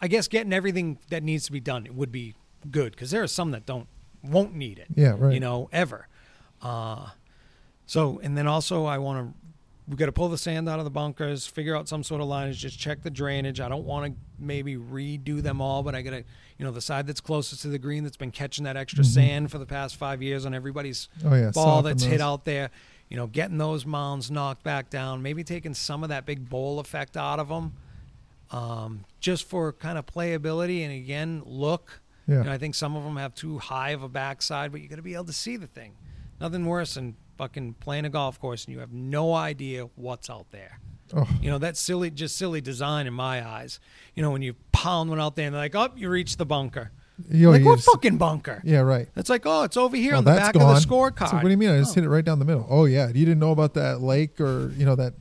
Speaker 2: I guess getting everything that needs to be done it would be good because there are some that don't, won't need it
Speaker 3: Yeah. Right.
Speaker 2: you know, ever. Uh, so, and then also I want to, we got to pull the sand out of the bunkers, figure out some sort of lines, just check the drainage. I don't want to maybe redo them all, but I got to, you know, the side that's closest to the green that's been catching that extra
Speaker 3: Mhm.
Speaker 2: sand for the past five years on everybody's
Speaker 3: oh yeah.
Speaker 2: ball that's hit out there, you know, getting those mounds knocked back down, maybe taking some of that big bowl effect out of them, um, just for kind of playability and again look.
Speaker 3: Yeah.
Speaker 2: You know, I think some of them have too high of a backside, but you got to be able to see the thing. Nothing worse than fucking playing a golf course and you have no idea what's out there.
Speaker 3: oh.
Speaker 2: You know, that's silly, just silly design in my eyes. You know, when you pound one out there and they're like, oh, you reach the bunker.
Speaker 3: Know,
Speaker 2: like, what fucking bunker?
Speaker 3: Yeah. Right.
Speaker 2: It's like, oh, it's over here
Speaker 3: Oh,
Speaker 2: on the back
Speaker 3: gone.
Speaker 2: of the scorecard.
Speaker 3: So what do you mean? I just
Speaker 2: Oh.
Speaker 3: hit it oh. right down the middle. Oh yeah, you didn't know about that lake or you know that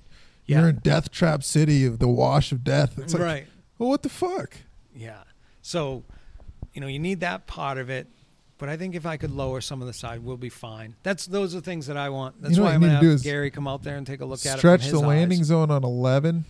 Speaker 2: Yeah.
Speaker 3: you're in Death Trap City of the wash of death. It's like,
Speaker 2: right.
Speaker 3: well, what the fuck?
Speaker 2: Yeah. So, you know, you need that part of it. But I think if I could lower some of the side, we'll be fine. That's those are things that I want. That's
Speaker 3: know
Speaker 2: why
Speaker 3: what
Speaker 2: I'm
Speaker 3: you
Speaker 2: gonna
Speaker 3: need to do
Speaker 2: have
Speaker 3: is
Speaker 2: Gary come out there and take a look at it. Stretch the
Speaker 3: landing
Speaker 2: eyes.
Speaker 3: zone on eleven.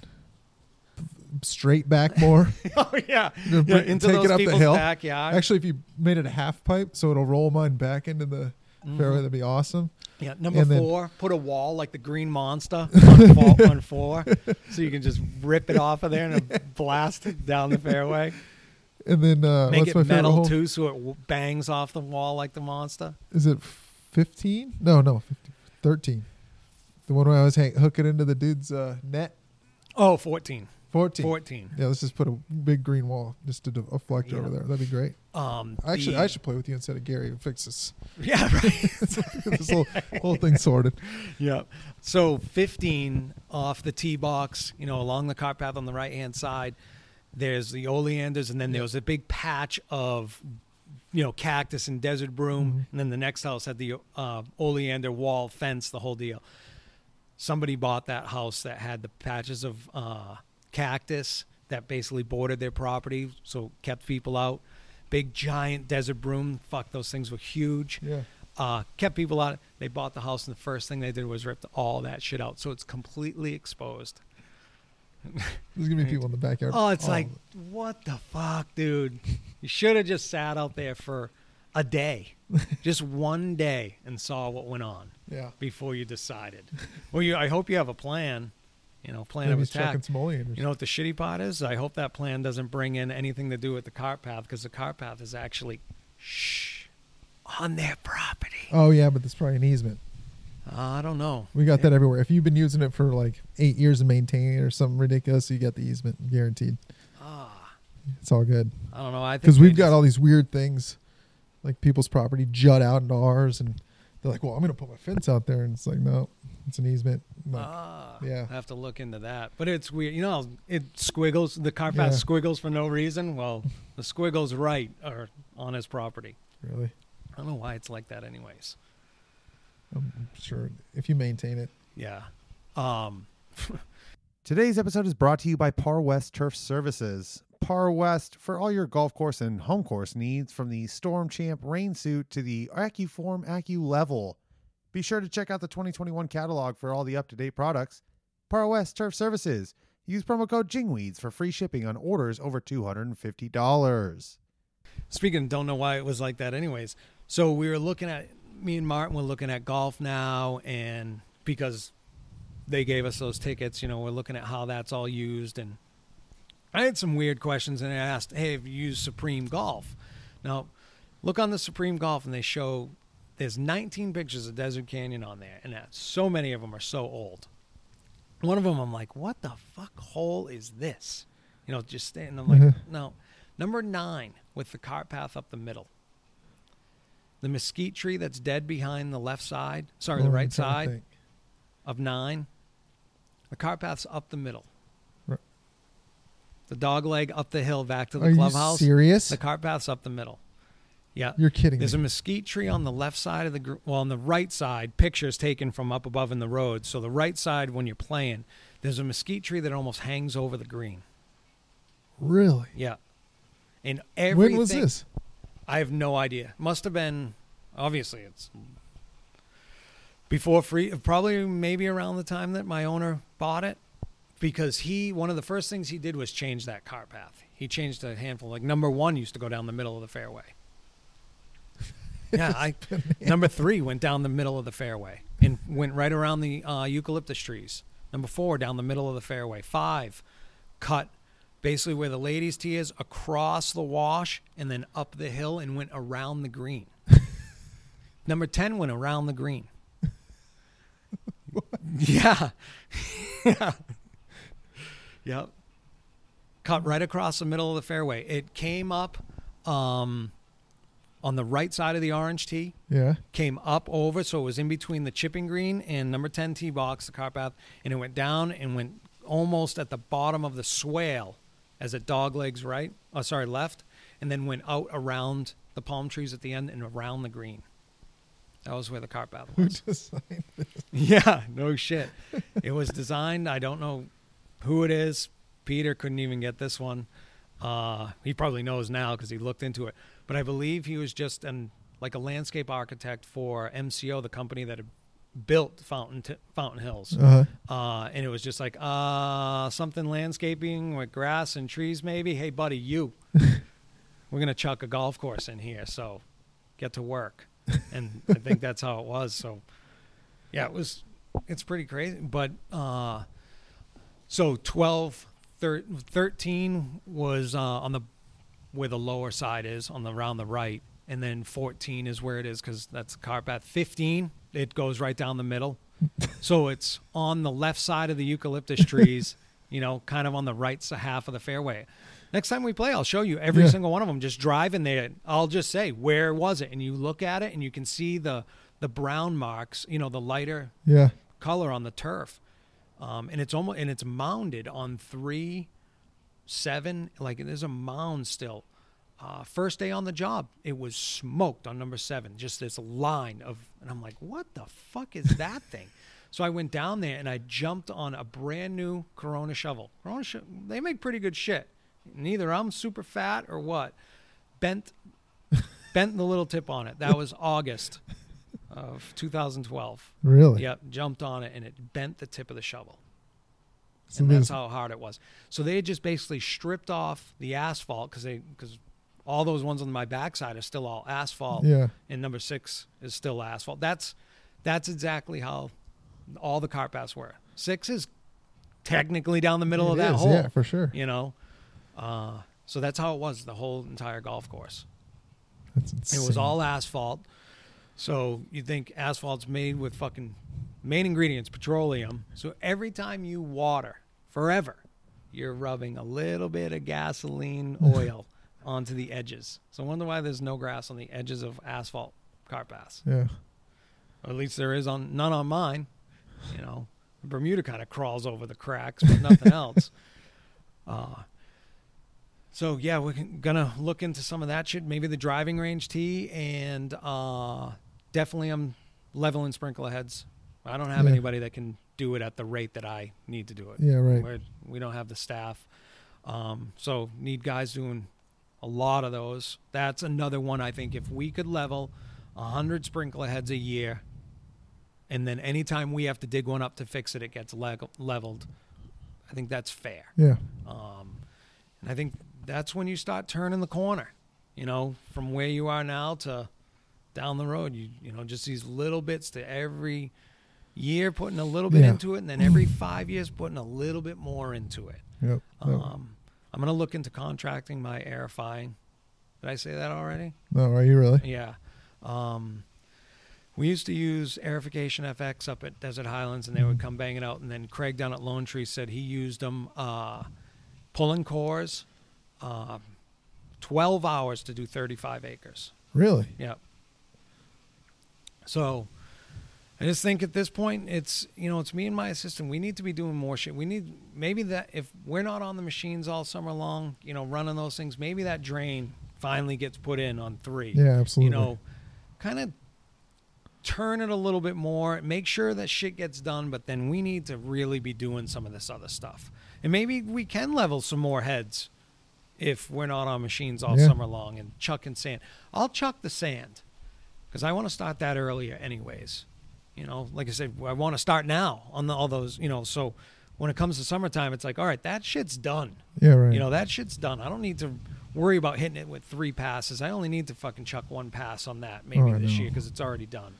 Speaker 3: Straight back more.
Speaker 2: oh yeah, yeah
Speaker 3: bring-
Speaker 2: into
Speaker 3: take
Speaker 2: those
Speaker 3: it up the
Speaker 2: people's
Speaker 3: hill.
Speaker 2: backyard.
Speaker 3: Actually, if you made it a half pipe, so it'll roll mine back into the mm-hmm. fairway. That'd be awesome.
Speaker 2: Yeah, number
Speaker 3: And then-
Speaker 2: four, put a wall like the Green Monster on, four, on four, so you can just rip it off of there and blast it down the fairway.
Speaker 3: And then uh,
Speaker 2: Make
Speaker 3: what's
Speaker 2: it metal too, so it w- bangs off the wall like the monster.
Speaker 3: Is it 15? No, no, 15, 13. The one where I was hang- hooking into the dude's uh, net.
Speaker 2: Oh, 14.
Speaker 3: 14.
Speaker 2: 14.
Speaker 3: Yeah, let's just put a big green wall just to deflect
Speaker 2: Yeah.
Speaker 3: over there. That'd be great.
Speaker 2: Um,
Speaker 3: Actually,
Speaker 2: the-
Speaker 3: I should play with you instead of Gary and fix this,
Speaker 2: Yeah, right.
Speaker 3: this whole, whole thing sorted.
Speaker 2: yeah. So 15 off the tee box, you know, along the cart path on the right hand side, there's the oleanders, and then there was a big patch of, you know, cactus and desert broom,
Speaker 3: Mhm.
Speaker 2: and then the next house had the uh, oleander wall fence, the whole deal. Somebody bought that house that had the patches of uh, cactus that basically bordered their property, so kept people out. Big giant desert broom, fuck, those things were huge
Speaker 3: Yeah.
Speaker 2: uh, kept people out. They bought the house, and the first thing they did was ripped all that shit out. So it's completely exposed.
Speaker 3: There's going to be people in the backyard.
Speaker 2: Oh, it's like,
Speaker 3: it.
Speaker 2: what the fuck, dude? You should have just sat out there for a day, just one day, and saw what went on
Speaker 3: yeah.
Speaker 2: before you decided. well, you, I hope you have a plan. You know, plan
Speaker 3: Maybe
Speaker 2: of attack. You know what the shitty part is? I hope that plan doesn't bring in anything to do with the cart path because the cart path is actually shh on their property.
Speaker 3: oh, yeah, but that's probably an easement.
Speaker 2: Uh, I don't know.
Speaker 3: We got that everywhere. If you've been using it for like eight years and maintaining it or something ridiculous, you get the easement guaranteed.
Speaker 2: Ah,
Speaker 3: It's all good.
Speaker 2: I don't know. I think
Speaker 3: Because we've got all these weird things, like people's property jut out into ours, and they're like, "Well, I'm going to put my fence out there," and it's like, "No, it's an easement." Like,
Speaker 2: Ah,
Speaker 3: yeah.
Speaker 2: I have to look into that. But it's weird. You know, it squiggles. The car path
Speaker 3: Yeah.
Speaker 2: squiggles for no reason. Well, the squiggles right are on his property.
Speaker 3: really?
Speaker 2: I don't know why it's like that, anyways.
Speaker 3: I'm sure if you maintain it,
Speaker 2: Yeah. Um.
Speaker 1: Today's episode is brought to you by Par West Turf Services. Par West for all your golf course and home course needs, from the Storm Champ rain suit to the AccuForm Accu Level. Be sure to check out the 2021 catalog for all the up to date products. Par West Turf Services. Use promo code JINGWEEDS for free shipping on orders over $250.
Speaker 2: Speaking, don't know why it was like that, anyways. So we were looking at me and Martin were looking at GolfNow, and because they gave us those tickets, you know, we're looking at how that's all used, and I had some weird questions, and I asked, "Hey, have you used Supreme Golf?" Now, look on the Supreme Golf, and they show there's 19 pictures of Desert Canyon on there, and so many of them are so old. One of them, I'm like, "What the fuck hole is this?" You know, just standing. I'm like,
Speaker 3: Mhm.
Speaker 2: no. Number nine with the cart path up the middle. The mesquite tree that's dead behind the left side, sorry,
Speaker 3: Oh,
Speaker 2: the right side of nine. The cart path's up the middle.
Speaker 3: Right.
Speaker 2: The dog leg up the hill back to the
Speaker 3: Are you
Speaker 2: clubhouse.
Speaker 3: serious?
Speaker 2: The cart path's up the middle. Yeah.
Speaker 3: You're kidding
Speaker 2: There's a mesquite tree on the left side of the gr- well, on the right side. Pictures taken from up above in the road. So the right side, when you're playing, there's a mesquite tree that almost hangs over the green.
Speaker 3: really?
Speaker 2: Yeah, and everything.
Speaker 3: When was this?
Speaker 2: I have no idea. Must have been obviously it's before free probably maybe around the time that my owner bought it because he one of the first things he did was change that car path. He changed a handful like number 1 used to go down the middle of the fairway. Yeah, I number 3 went down the middle of the fairway and went right around the uh, eucalyptus trees. Number 4 down the middle of the fairway. 5 cut basically where the ladies' tee is across the wash and then up the hill and went around the green. Number 10 went around the green. yeah. yeah. Yep. Cut right across the middle of the fairway. It came up um, on the right side of the orange tee
Speaker 3: Yeah.
Speaker 2: came up over, so it was in between the chipping green and number 10 tee box, the car path, and it went down and went almost at the bottom of the swale as it dog legs right, oh, sorry, left, and then went out around the palm trees at the end and around the green. That was where the car
Speaker 3: Who
Speaker 2: was.
Speaker 3: designed this?
Speaker 2: yeah, no shit. It was designed, I don't know who it is. Peter couldn't even get this one. Uh, he probably knows now because he looked into it. But I believe he was just an like a landscape architect for MCO, the company that had built Fountain T- Fountain Hills.
Speaker 3: Uh-huh.
Speaker 2: Uh, and it was just like uh, something landscaping with grass and trees, maybe. Hey, buddy, you. We're gonna chuck a golf course in here, so get to work. and I think that's how it was. So, yeah, it was. It's pretty crazy, but uh, so 12, thir- 13 was uh, on the where the lower side is on the around the right, and then fourteen is where it is because that's the car path. Fifteen, it goes right down the middle, so it's on the left side of the eucalyptus trees. you know, kind of on the right half of the fairway. Next time we play, I'll show you every
Speaker 3: Yeah.
Speaker 2: single one of them. Just drive in there. I'll just say where was it, and you look at it, and you can see the the brown marks. You know, the lighter
Speaker 3: Yeah.
Speaker 2: color on the turf, um, and it's almost and it's mounded on three, seven. Like there's a mound still. Uh, first day on the job, it was smoked on number seven. Just this line of, and I'm like, what the fuck is that thing? So I went down there and I jumped on a brand new Corona shovel. Corona, sho- they make pretty good shit. Neither I'm super fat or what. Bent, bent the little tip on it. That was August of 2012.
Speaker 3: Really?
Speaker 2: Yep, jumped on it and it bent the tip of the shovel.
Speaker 3: So
Speaker 2: and that's how hard it was. So they had just basically stripped off the asphalt because they because all those ones on my backside are still all asphalt,
Speaker 3: Yeah.
Speaker 2: and number six is still asphalt. That's that's exactly how all the car paths were. Six is technically down the middle
Speaker 3: It
Speaker 2: of that
Speaker 3: is,
Speaker 2: hole,
Speaker 3: Yeah, for sure.
Speaker 2: you know. Uh, so that's how it was the whole entire golf course.
Speaker 3: That's
Speaker 2: It was all asphalt. So you think asphalt's made with fucking main ingredients, petroleum. So every time you water, forever, you're rubbing a little bit of gasoline oil onto the edges. So I wonder why there's no grass on the edges of asphalt car paths.
Speaker 3: Yeah.
Speaker 2: Or at least there is on none on mine. You know, Bermuda kind of crawls over the cracks, but nothing else. Uh, so yeah, we're gonna look into some of that shit. Maybe the driving range tee, and uh, definitely I'm leveling sprinkler heads. I don't have
Speaker 3: Yeah.
Speaker 2: anybody that can do it at the rate that I need to do it.
Speaker 3: Yeah, right.
Speaker 2: We're, we don't have the staff, um, so need guys doing a lot of those. That's another one I think. If we could level hundred sprinkler heads a year, and then anytime we have to dig one up to fix it, it gets leg- leveled. I think that's fair.
Speaker 3: Yeah.
Speaker 2: Um, and I think that's when you start turning the corner, you know, from where you are now to down the road. You you know, just these little bits to every year putting a little bit
Speaker 3: Yeah.
Speaker 2: into it, and then every five years putting a little bit more into it.
Speaker 3: Yep. Yep.
Speaker 2: Um, I'm gonna look into contracting my airifying. Did I say that already?
Speaker 3: no, are you really?
Speaker 2: Yeah. Um, we used to use Airification FX up at Desert Highlands, and they would come banging out. And then Craig down at Lone Tree said he used them uh, pulling cores, uh, 12 hours to do 35 acres.
Speaker 3: Really?
Speaker 2: Yep. So I just think at this point, it's you know, it's me and my assistant. We need to be doing more shit. We need maybe that if we're not on the machines all summer long, you know, running those things, maybe that drain finally gets put in on three
Speaker 3: Yeah, absolutely.
Speaker 2: you know, kind of turn it a little bit more, make sure that shit gets done, but then we need to really be doing some of this other stuff. And maybe we can level some more heads if we're not on machines all
Speaker 3: Yeah.
Speaker 2: summer long and chucking sand. I'll chuck the sand because I want to start that earlier, anyways. You know, like I said, I want to start now on the, all those, you know, so when it comes to summertime, it's like, all right, that shit's done.
Speaker 3: yeah, right.
Speaker 2: You know, that shit's done. I don't need to worry about hitting it with three passes. I only need to fucking chuck one pass on that maybe
Speaker 3: Oh,
Speaker 2: this year because it's already done.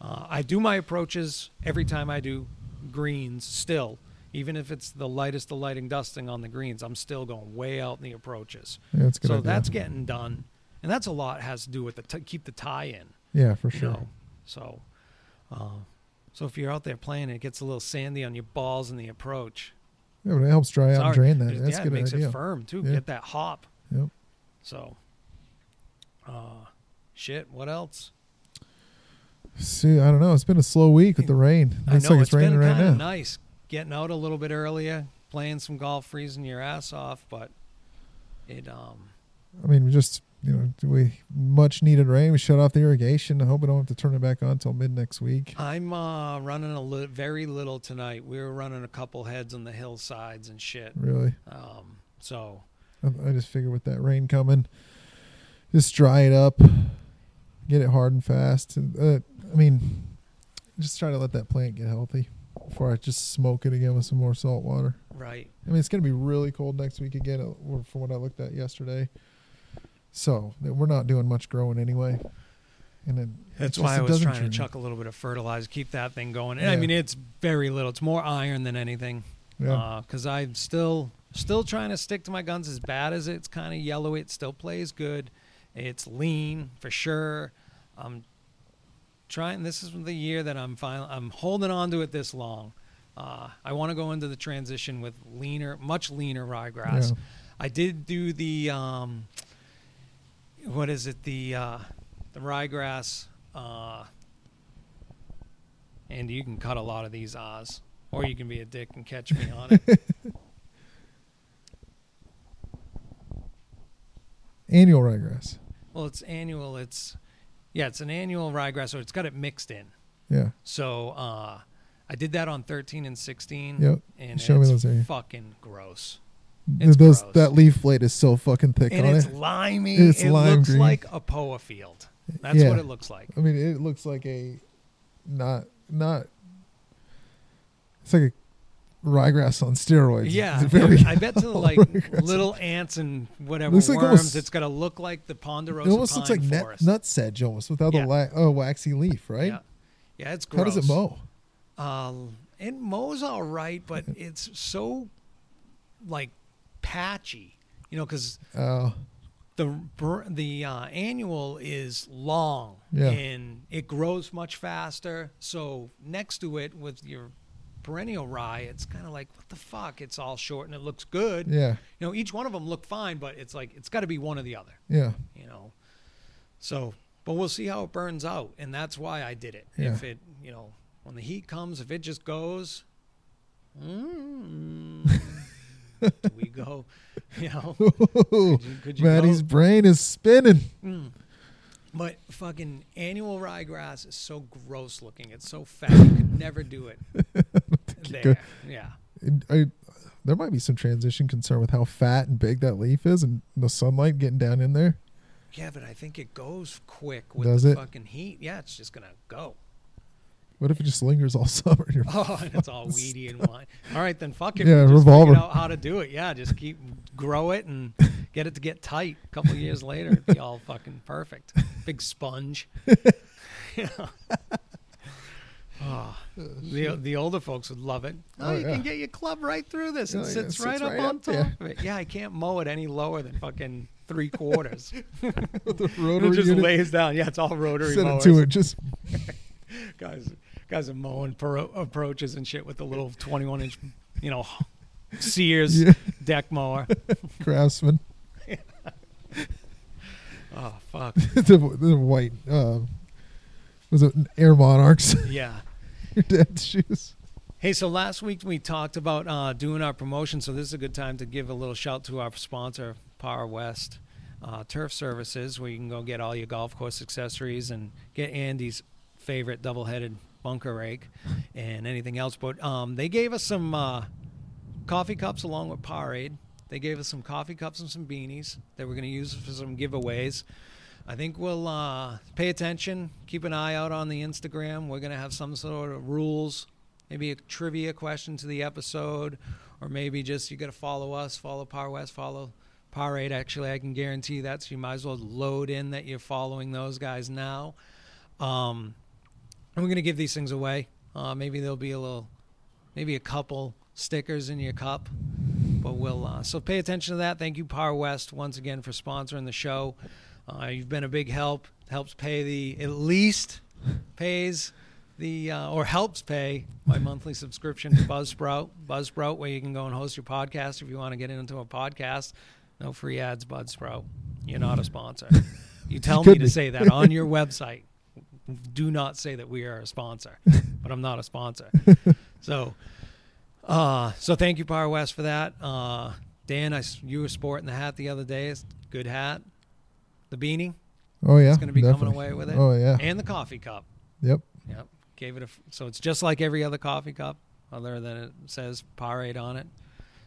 Speaker 2: Uh, I do my approaches every time I do greens still. Even if it's the lightest of lighting dusting on the greens, I'm still going way out in the approaches.
Speaker 3: yeah, that's good.
Speaker 2: So
Speaker 3: idea.
Speaker 2: that's getting done. And that's a lot has to do with the t- keep the tie in.
Speaker 3: yeah, for
Speaker 2: You
Speaker 3: sure.
Speaker 2: know? So, uh, so if you're out there playing, it gets a little sandy on your balls in the approach.
Speaker 3: Yeah, but it helps dry out and drain that.
Speaker 2: It-
Speaker 3: That's
Speaker 2: yeah,
Speaker 3: good
Speaker 2: it makes
Speaker 3: idea.
Speaker 2: it firm too.
Speaker 3: Yeah.
Speaker 2: Get that hop.
Speaker 3: Yep.
Speaker 2: So, uh, shit. What else?
Speaker 3: See, I don't know. It's been a slow week with the rain.
Speaker 2: I
Speaker 3: Looks
Speaker 2: know
Speaker 3: like
Speaker 2: it's
Speaker 3: it's raining
Speaker 2: been
Speaker 3: right now.
Speaker 2: nice getting out a little bit earlier, playing some golf, freezing your ass off, but it um
Speaker 3: I mean, we just you know, we much needed rain. We shut off the irrigation. I hope we don't have to turn it back on until mid next week.
Speaker 2: I'm uh running a li- very little tonight. We were running a couple heads on the hillsides and shit.
Speaker 3: Really,
Speaker 2: Um, so
Speaker 3: I, I just figure with that rain coming, just dry it up, get it hard and fast. Uh, I mean, just try to let that plant get healthy before I just smoke it again with some more salt water.
Speaker 2: right.
Speaker 3: I mean, it's going to be really cold next week again, uh, from what I looked at yesterday. So we're not doing much growing anyway. and then
Speaker 2: That's
Speaker 3: it
Speaker 2: why
Speaker 3: just-
Speaker 2: I was trying to chuck a little bit of fertilizer, keep that thing going. And I mean, it's very little. It's more iron than anything.
Speaker 3: Yeah.
Speaker 2: Because I'm still still trying to stick to my guns. As bad as it's kind of yellow, it still plays good. It's lean for sure. I'm trying. This is the year that I'm finally. I'm holding on to it this long. Uh, I want to go into the transition with leaner, much leaner ryegrass.
Speaker 3: Yeah.
Speaker 2: I did do the um, what is it? The uh, the ryegrass. Uh, and you can cut a lot of these Oz, or you can be a dick and catch me on it.
Speaker 3: Annual ryegrass.
Speaker 2: well, it's annual. It's yeah, it's an annual ryegrass, so it's got it mixed in.
Speaker 3: Yeah.
Speaker 2: So uh, I did that on 13 and 16.
Speaker 3: Yep.
Speaker 2: And
Speaker 3: Show me
Speaker 2: it's
Speaker 3: those
Speaker 2: fucking gross. It's
Speaker 3: Those
Speaker 2: gross.
Speaker 3: that leaf blade is so fucking thick
Speaker 2: and
Speaker 3: on
Speaker 2: it's
Speaker 3: it.
Speaker 2: limey.
Speaker 3: It's
Speaker 2: it
Speaker 3: lime
Speaker 2: looks
Speaker 3: green.
Speaker 2: like a poa field. That's
Speaker 3: Yeah.
Speaker 2: what it looks like.
Speaker 3: I mean, it looks like a not not. It's like a ryegrass on steroids.
Speaker 2: Yeah,
Speaker 3: very
Speaker 2: I bet to like
Speaker 3: ryegrass.
Speaker 2: little ants and whatever
Speaker 3: Looks like
Speaker 2: worms,
Speaker 3: almost-
Speaker 2: it's got to look like the ponderosa
Speaker 3: It almost looks like nut,
Speaker 2: forest.
Speaker 3: nut sedge almost without
Speaker 2: Yeah.
Speaker 3: the la- oh, waxy leaf, right?
Speaker 2: Yeah, yeah, it's
Speaker 3: How
Speaker 2: gross.
Speaker 3: does it mow?
Speaker 2: Um, it mows all right, but it's so like patchy, you know, because
Speaker 3: Uh,
Speaker 2: the the uh, annual is long
Speaker 3: Yeah.
Speaker 2: and it grows much faster. So next to it with your perennial rye, it's kind of like what the fuck? It's all short and it looks good.
Speaker 3: yeah,
Speaker 2: You know, each one of them look fine, but it's like it's got to be one or the other.
Speaker 3: yeah,
Speaker 2: You know, so but we'll see how it burns out, and that's why I did it.
Speaker 3: Yeah.
Speaker 2: If it, you know, when the heat comes, if it just goes. Mm, do we go? You know, could you, could you
Speaker 3: Maddie's
Speaker 2: go?
Speaker 3: brain is spinning.
Speaker 2: Mm. But fucking annual ryegrass is so gross looking. It's so fat. You could never do it. there. Yeah.
Speaker 3: I, there might be some transition concern with how fat and big that leaf is, and the sunlight getting down in there.
Speaker 2: Yeah, but I think it goes quick with
Speaker 3: Does
Speaker 2: the
Speaker 3: it?
Speaker 2: fucking heat. Yeah, it's just gonna go.
Speaker 3: What if it just lingers all summer? in your-
Speaker 2: Oh, and it's all weedy and wine. All right, then fuck it.
Speaker 3: Yeah,
Speaker 2: just
Speaker 3: revolver.
Speaker 2: out how to do it. Yeah, just keep grow it and get it to get tight. A couple years later, it'd be all fucking perfect. Big sponge. you know. Oh, the the older folks would love it. Oh,
Speaker 3: Oh,
Speaker 2: you
Speaker 3: yeah.
Speaker 2: can get your club right through this. It
Speaker 3: Oh, yeah, it
Speaker 2: sits
Speaker 3: sits
Speaker 2: right up
Speaker 3: right
Speaker 2: on top
Speaker 3: there.
Speaker 2: of it. Yeah, I can't mow it any lower than fucking three quarters.
Speaker 3: the
Speaker 2: it just
Speaker 3: unit.
Speaker 2: lays down. Yeah, it's all rotary
Speaker 3: Set it to it. Just
Speaker 2: guys guys are mowing pro- approaches and shit with the little 21 inch you know sears
Speaker 3: Yeah.
Speaker 2: deck mower
Speaker 3: craftsman.
Speaker 2: oh fuck
Speaker 3: the, the white. Uh, was it Air Monarchs?
Speaker 2: yeah
Speaker 3: your dad's shoes.
Speaker 2: hey so last week we talked about uh, doing our promotion so this is a good time to give a little shout to our sponsor power west uh, turf services where you can go get all your golf course accessories and get andy's favorite double-headed bunker rake and anything else but um, they gave us some uh, coffee cups along with Parade. They gave us some coffee cups and some beanies that we're going to use for some giveaways. I think we'll uh, pay attention, keep an eye out on the Instagram. We're going to have some sort of rules, maybe a trivia question to the episode, or maybe just you got to follow us, follow Power West, follow Powerade. Actually, I can guarantee that, so you might as well load in that you're following those guys now. Um, and we're going to give these things away. Uh, maybe there'll be a little, maybe a couple stickers in your cup. But we'll uh, so pay attention to that. Thank you, Power West, once again for sponsoring the show. Uh, you've been a big help. Helps pay the at least pays the uh, or helps pay my monthly subscription to Buzzsprout. Buzzsprout, where you can go and host your podcast if you want to get into a podcast. No free ads, Buzzsprout. You're not a sponsor. You tell me to
Speaker 3: be.
Speaker 2: say that on your website. Do not say that we are a sponsor, but I'm not a sponsor. So, uh, so thank you, Power West, for that. Uh, Dan, I, you were sporting the hat the other day. It's a good hat. The beanie,
Speaker 3: Oh yeah,
Speaker 2: it's going to be
Speaker 3: definitely.
Speaker 2: coming away with it.
Speaker 3: Oh yeah.
Speaker 2: And the coffee cup.
Speaker 3: Yep.
Speaker 2: Yep. Gave it a. f- So it's just like every other coffee cup, other than it says Parade on it.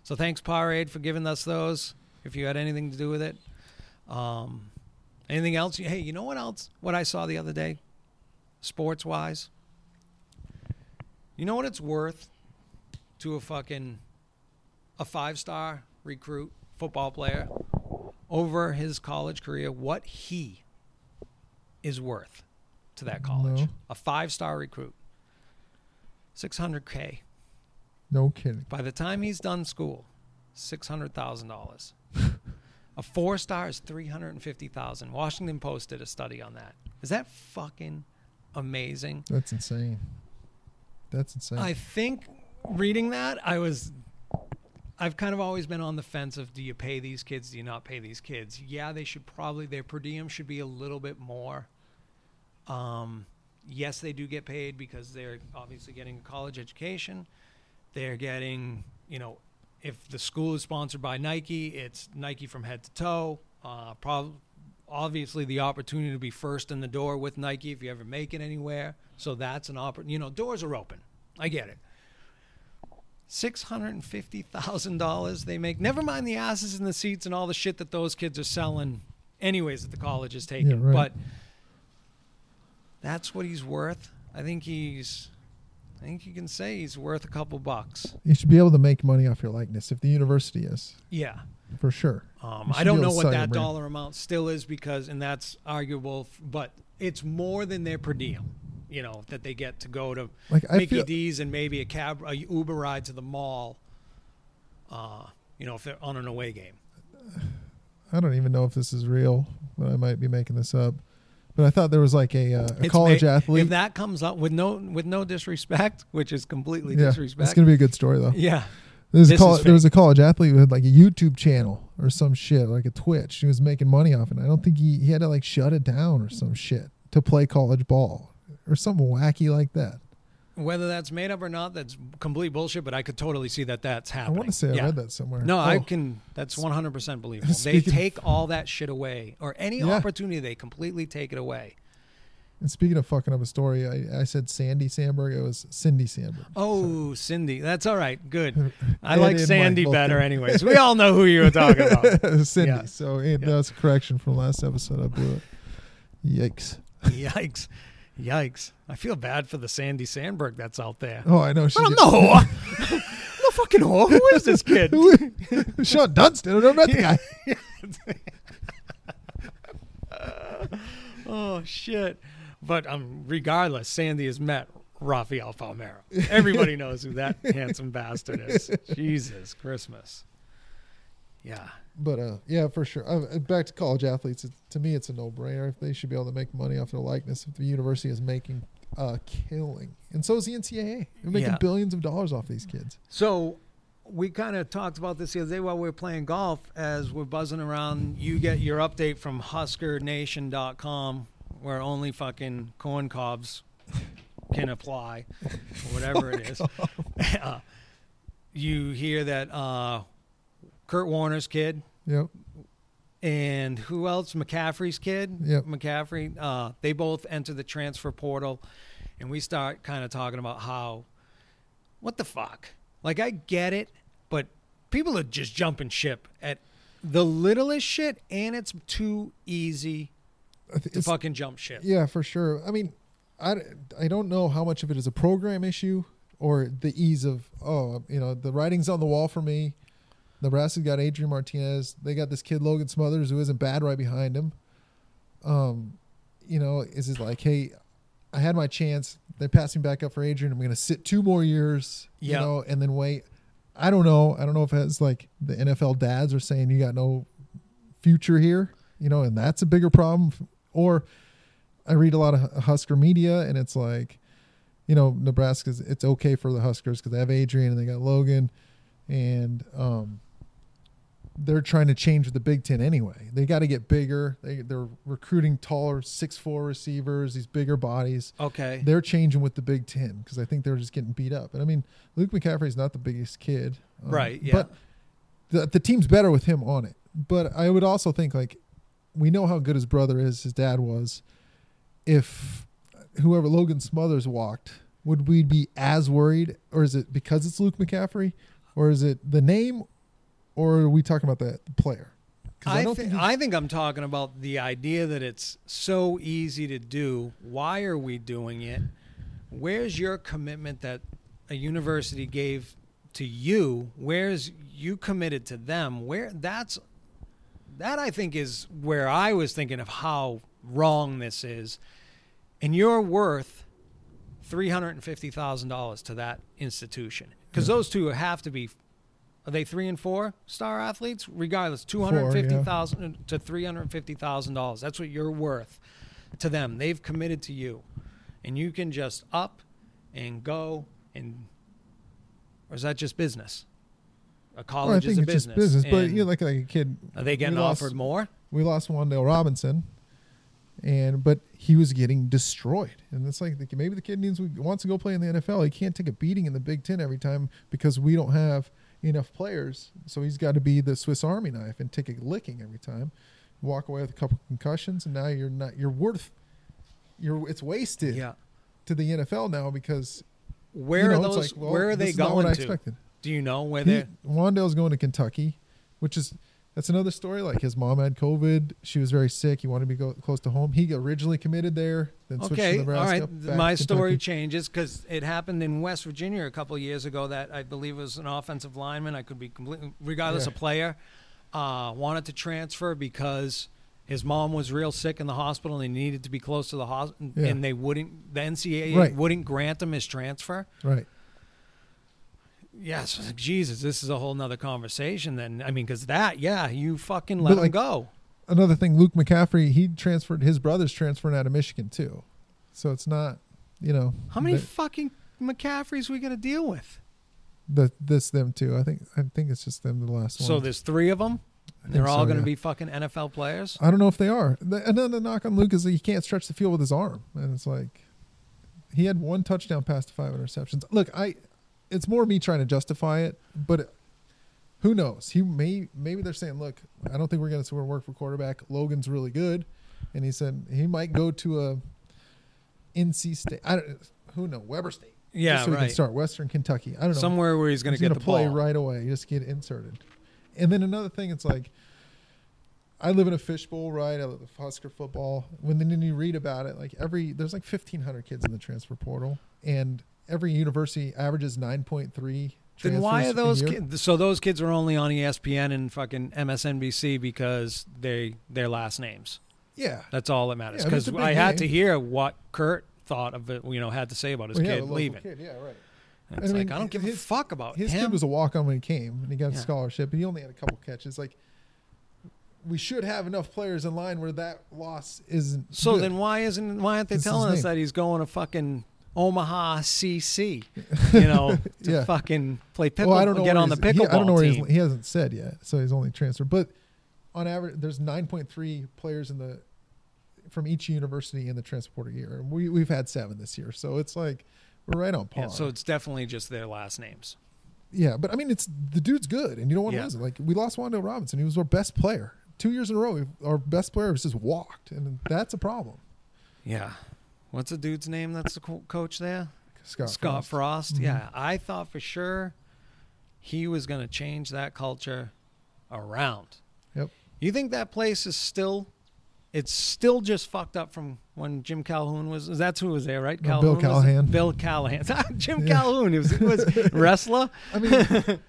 Speaker 2: So thanks, Parade for giving us those. If you had anything to do with it. Um, anything else? Hey, you know what else? What I saw the other day, sports wise. You know what it's worth to a fucking a five star recruit football player over his college career? What he is worth. to that college.
Speaker 3: No.
Speaker 2: A five star recruit. 600K.
Speaker 3: No kidding.
Speaker 2: By the time he's done school, $600,000. a four star is 350000 Washington Post did a study on that. Is that fucking amazing?
Speaker 3: That's insane. That's insane.
Speaker 2: I think reading that, I was. I've kind of always been on the fence of do you pay these kids, do you not pay these kids? Yeah, they should probably, their per diem should be a little bit more. Um, yes, they do get paid because they're obviously getting a college education. They're getting, you know, if the school is sponsored by Nike, it's Nike from head to toe. Uh, prob- obviously, the opportunity to be first in the door with Nike if you ever make it anywhere. So that's an opportunity. You know, doors are open. I get it. Six hundred and fifty thousand dollars they make. Never mind the asses in the seats and all the shit that those kids are selling, anyways, that the college is taking.
Speaker 3: Yeah, right.
Speaker 2: But that's what he's worth. I think he's. I think you can say he's worth a couple bucks.
Speaker 3: you should be able to make money off your likeness if the university is,
Speaker 2: Yeah.
Speaker 3: For sure.
Speaker 2: Um, I don't know what that dollar amount still is because, and that's arguable, but it's more than their per diem. You know that they get to go to
Speaker 3: Like I
Speaker 2: Mickey
Speaker 3: feel,
Speaker 2: D's and maybe a cab, a Uber ride to the mall. Uh, you know, if they're on an away game.
Speaker 3: I don't even know if this is real, but I might be making this up. But I thought there was like a, uh, a college athlete.
Speaker 2: If that comes up with no with no disrespect, which is completely
Speaker 3: yeah,
Speaker 2: disrespect.
Speaker 3: it's gonna be a good story though.
Speaker 2: yeah,
Speaker 3: There's a
Speaker 2: This
Speaker 3: col-
Speaker 2: is
Speaker 3: there was a college athlete who had like a YouTube channel or some shit, like a Twitch. He was making money off it. I don't think he, he had to like shut it down or some shit to play college ball or something wacky like that.
Speaker 2: whether that's made up or not, that's complete bullshit. But I could totally see that that's happening.
Speaker 3: I want to say I
Speaker 2: Yeah.
Speaker 3: read that somewhere.
Speaker 2: No, I
Speaker 3: Oh,
Speaker 2: can. That's one hundred percent believable. They take all that shit away, or any
Speaker 3: Yeah.
Speaker 2: opportunity, they completely take it away.
Speaker 3: And speaking of fucking up a story, I, I said Sandy Sandberg. It was Cindy Sandberg.
Speaker 2: Oh, Cindy, that's all right. Good. I like
Speaker 3: and Mike
Speaker 2: Sandy
Speaker 3: both
Speaker 2: better, anyways. We all know who you were talking about.
Speaker 3: Cindy.
Speaker 2: Yeah.
Speaker 3: So it,
Speaker 2: Yeah.
Speaker 3: that was a correction from last episode. I blew it. Yikes.
Speaker 2: Yikes! Yikes! I feel bad for the Sandy Sandberg that's out there.
Speaker 3: Oh, I know. She
Speaker 2: I don't know. no fucking whore. Who is this kid?
Speaker 3: Sean Dunstan. I never met the guy.
Speaker 2: Oh shit! But um, regardless, Sandy has met Rafael Palmeiro. Everybody knows who that handsome bastard is. Jesus Christmas. Yeah.
Speaker 3: But uh, yeah, for sure. Uh, back to college athletes. It, to me, it's a no-brainer. If they should be able to make money off their likeness, if the university is making a killing, and so is the NCAA. They're making
Speaker 2: Yeah.
Speaker 3: billions of dollars off these kids.
Speaker 2: So we kind of talked about this the other day while we were playing golf. As we're buzzing around, you get your update from HuskerNation.com, where only fucking corn cobs can apply, or whatever it is. Uh, you hear that uh, Kurt Warner's kid
Speaker 3: Yep.
Speaker 2: and who else? McCaffrey's kid.
Speaker 3: Yep.
Speaker 2: McCaffrey. Uh, they both enter the transfer portal, and we start kind of talking about how, what the fuck? Like I get it, but people are just jumping ship at the littlest shit, and it's too easy to fucking jump ship.
Speaker 3: Yeah, for sure. I mean, I, I don't know how much of it is a program issue or the ease of, oh, you know, the writing's on the wall for me. Nebraska's got Adrian Martinez. They got this kid, Logan Smothers, who isn't bad right behind him. Um, you know, is it like, hey, I had my chance. They passed me back up for Adrian. I'm going to sit two more years,
Speaker 2: Yeah.
Speaker 3: you know, and then wait. I don't know. I don't know if it's like the NFL dads are saying you got no future here, you know, and that's a bigger problem. Or I read a lot of Husker media, and it's like, you know, Nebraska's. It's okay for the Huskers because they have Adrian and they got Logan, and um, they're trying to change with the Big Ten anyway. They got to get bigger. They they're recruiting taller, six four receivers, these bigger bodies.
Speaker 2: Okay.
Speaker 3: They're changing with the Big Ten because I think they're just getting beat up. And I mean, Luke McCaffrey's not the biggest kid, um,
Speaker 2: Right, yeah.
Speaker 3: But the the team's better with him on it. But I would also think like we know how good his brother is, his dad was. If whoever Logan Smothers walked, would we be as worried, or is it because it's Luke McCaffrey, or is it the name, or are we talking about the, the player?
Speaker 2: I,
Speaker 3: don't
Speaker 2: thi-
Speaker 3: think
Speaker 2: I think I'm talking about the idea that it's so easy to do. Why are we doing it? Where's your commitment that a university gave to you? Where's you committed to them? Where that's that I think is where I was thinking of how wrong this is. and you're worth three hundred and fifty thousand dollars to that institution because those two have to be. Are they three and four star athletes? Regardless, two hundred fifty thousand to three hundred fifty thousand dollars. That's what you're worth to them. They've committed to you, and you can just up and go and. Or is that just business? A
Speaker 3: Well, I think
Speaker 2: is a
Speaker 3: it's
Speaker 2: business.
Speaker 3: just business, but you know, like like a kid.
Speaker 2: are they getting
Speaker 3: we lost-
Speaker 2: offered more?
Speaker 3: We lost Wan'Dale Robinson, and but he was getting destroyed, and it's like the- maybe the kid needs wants to go play in the NFL. He can't take a beating in the Big Ten every time because we don't have enough players. So he's got to be the Swiss Army knife and take a licking every time. Walk away with a couple concussions, and now you're not. You're worth. You're it's wasted
Speaker 2: Yeah.
Speaker 3: to the NFL now because
Speaker 2: Where
Speaker 3: you know,
Speaker 2: are those?
Speaker 3: like, well,
Speaker 2: where are they
Speaker 3: is not what
Speaker 2: going
Speaker 3: I
Speaker 2: to? Do you know where
Speaker 3: He,
Speaker 2: they're?
Speaker 3: Wan'Dale's going to Kentucky, which is that's another story. Like his mom had COVID, she was very sick. He wanted to be go, close to home. He originally committed there, then switched
Speaker 2: Okay,
Speaker 3: to Nebraska.
Speaker 2: right.
Speaker 3: back
Speaker 2: My story
Speaker 3: Kentucky.
Speaker 2: changes because it happened in West Virginia a couple of years ago. That I believe was an offensive lineman. I could be completely, regardless
Speaker 3: Yeah.
Speaker 2: of player, uh, wanted to transfer because his mom was real sick in the hospital and he needed to be close to the hospital,
Speaker 3: Yeah.
Speaker 2: and they wouldn't. The NCAA
Speaker 3: Right.
Speaker 2: wouldn't grant him his transfer.
Speaker 3: Right.
Speaker 2: Yes, Jesus, this is a whole nother conversation. Then I mean, because that, yeah, you fucking let him
Speaker 3: like,
Speaker 2: go.
Speaker 3: Another thing, Luke McCaffrey, he transferred. His brother's transferring out of Michigan too, so it's not, you know,
Speaker 2: How many fucking McCaffreys we gonna deal with?
Speaker 3: the, this them too. I think I think it's just them the last one.
Speaker 2: So there's three of them. They're all
Speaker 3: so,
Speaker 2: going to
Speaker 3: yeah.
Speaker 2: be fucking NFL players.
Speaker 3: I don't know if they are. The, another knock on Luke is that he can't stretch the field with his arm, and it's like he had one touchdown pass to five interceptions. Look, I it's more me trying to justify it, but who knows? He may maybe they're saying, look, I don't think we're going to work for quarterback. Logan's really good, and he said he might go to a NC State. I don't. Who know? Weber State.
Speaker 2: Yeah,
Speaker 3: so he
Speaker 2: right.
Speaker 3: can start Western Kentucky. I don't know
Speaker 2: Somewhere where he's going to get
Speaker 3: gonna
Speaker 2: the
Speaker 3: play
Speaker 2: ball.
Speaker 3: right away. Just get inserted. And then another thing, it's like I live in a fishbowl, right? I live with Husker football. When then you read about it, like every there's like 1,500 kids in the transfer portal, and every university averages 9.3.
Speaker 2: Then why are those kids? So those kids are only on ESPN and fucking MSNBC because they their last names.
Speaker 3: Yeah,
Speaker 2: That's all that matters.
Speaker 3: Yeah, I mean,
Speaker 2: Because
Speaker 3: a
Speaker 2: I had to hear what Kurt thought of it. You know, had to say about his
Speaker 3: Well,
Speaker 2: kid
Speaker 3: local
Speaker 2: leaving.
Speaker 3: kid, yeah, right.
Speaker 2: And It's
Speaker 3: I
Speaker 2: like
Speaker 3: mean,
Speaker 2: I don't give a fuck about
Speaker 3: His
Speaker 2: him.
Speaker 3: kid was a walk on when he came, and he got
Speaker 2: Yeah.
Speaker 3: a scholarship, but he only had a couple catches. Like we should have enough players in line where that loss isn't.
Speaker 2: so
Speaker 3: good.
Speaker 2: then why isn't why aren't they
Speaker 3: is
Speaker 2: telling us that he's going to fucking Omaha CC? You know, to
Speaker 3: Yeah.
Speaker 2: fucking play pickle,
Speaker 3: well, I don't know
Speaker 2: get
Speaker 3: where
Speaker 2: on the pickleball
Speaker 3: he, I don't know where
Speaker 2: team.
Speaker 3: he's, he hasn't said yet, so he's only transferred. But on average, there's 9.3 players in the from each university in the transporter year. And we we've had seven this year, so it's like we're right on par.
Speaker 2: Yeah, so it's definitely just their last names.
Speaker 3: Yeah, but I mean, it's the dude's good, and you don't want to
Speaker 2: Yeah.
Speaker 3: lose it. Like we lost Wan'Dale Robinson; he was our best player two years in a row. we our best player was just walked, and that's a problem.
Speaker 2: Yeah. What's the dude's name that's the co- coach there?
Speaker 3: Scott,
Speaker 2: Scott
Speaker 3: Frost.
Speaker 2: Frost.
Speaker 3: Mhm.
Speaker 2: Yeah, I thought for sure he was going to change that culture around.
Speaker 3: Yep.
Speaker 2: You think that place is still it's still just fucked up from when Jim Calhoun was that's who was there, right?
Speaker 3: No, Bill Callahan.
Speaker 2: Bill Callahan. Jim
Speaker 3: Yeah.
Speaker 2: Calhoun he was, he was wrestler.
Speaker 3: I mean,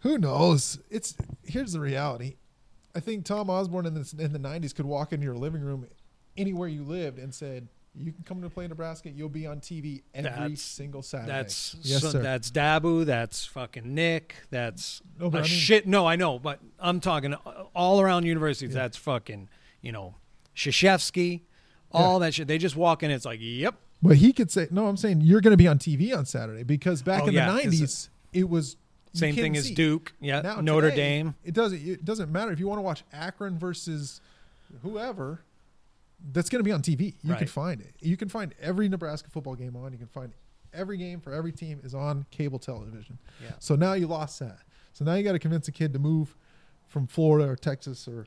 Speaker 3: who knows? It's here's the reality. I think Tom Osborne in the in the '90s could walk into your living room, anywhere you lived, and said, "You can come to play Nebraska. You'll be on TV every
Speaker 2: That's-
Speaker 3: single Saturday."
Speaker 2: That's
Speaker 3: yes,
Speaker 2: so,
Speaker 3: sir.
Speaker 2: that's Dabo, that's fucking Nick, that's
Speaker 3: No, but
Speaker 2: a
Speaker 3: I mean-
Speaker 2: shit. No, I know, but I'm talking all around universities.
Speaker 3: Yeah.
Speaker 2: That's fucking, you know, Krzyzewski, all that shit. They just walk in. It's like, yep,
Speaker 3: but he could say, "No, I'm saying you're going to be on TV on Saturday because back
Speaker 2: Oh,
Speaker 3: in
Speaker 2: yeah,
Speaker 3: the
Speaker 2: 'cause
Speaker 3: '90s it was
Speaker 2: same thing
Speaker 3: couldn't
Speaker 2: as. Duke. Yeah,
Speaker 3: Now,
Speaker 2: Notre
Speaker 3: today,
Speaker 2: Dame.
Speaker 3: It doesn't. It doesn't matter if you want to watch Akron versus whoever. That's going to be on TV. You can find it. You can find every Nebraska football game on. You can find every game for every team is on cable television.
Speaker 2: Yeah.
Speaker 3: So now you lost that. So now you got to convince a kid to move from Florida or Texas or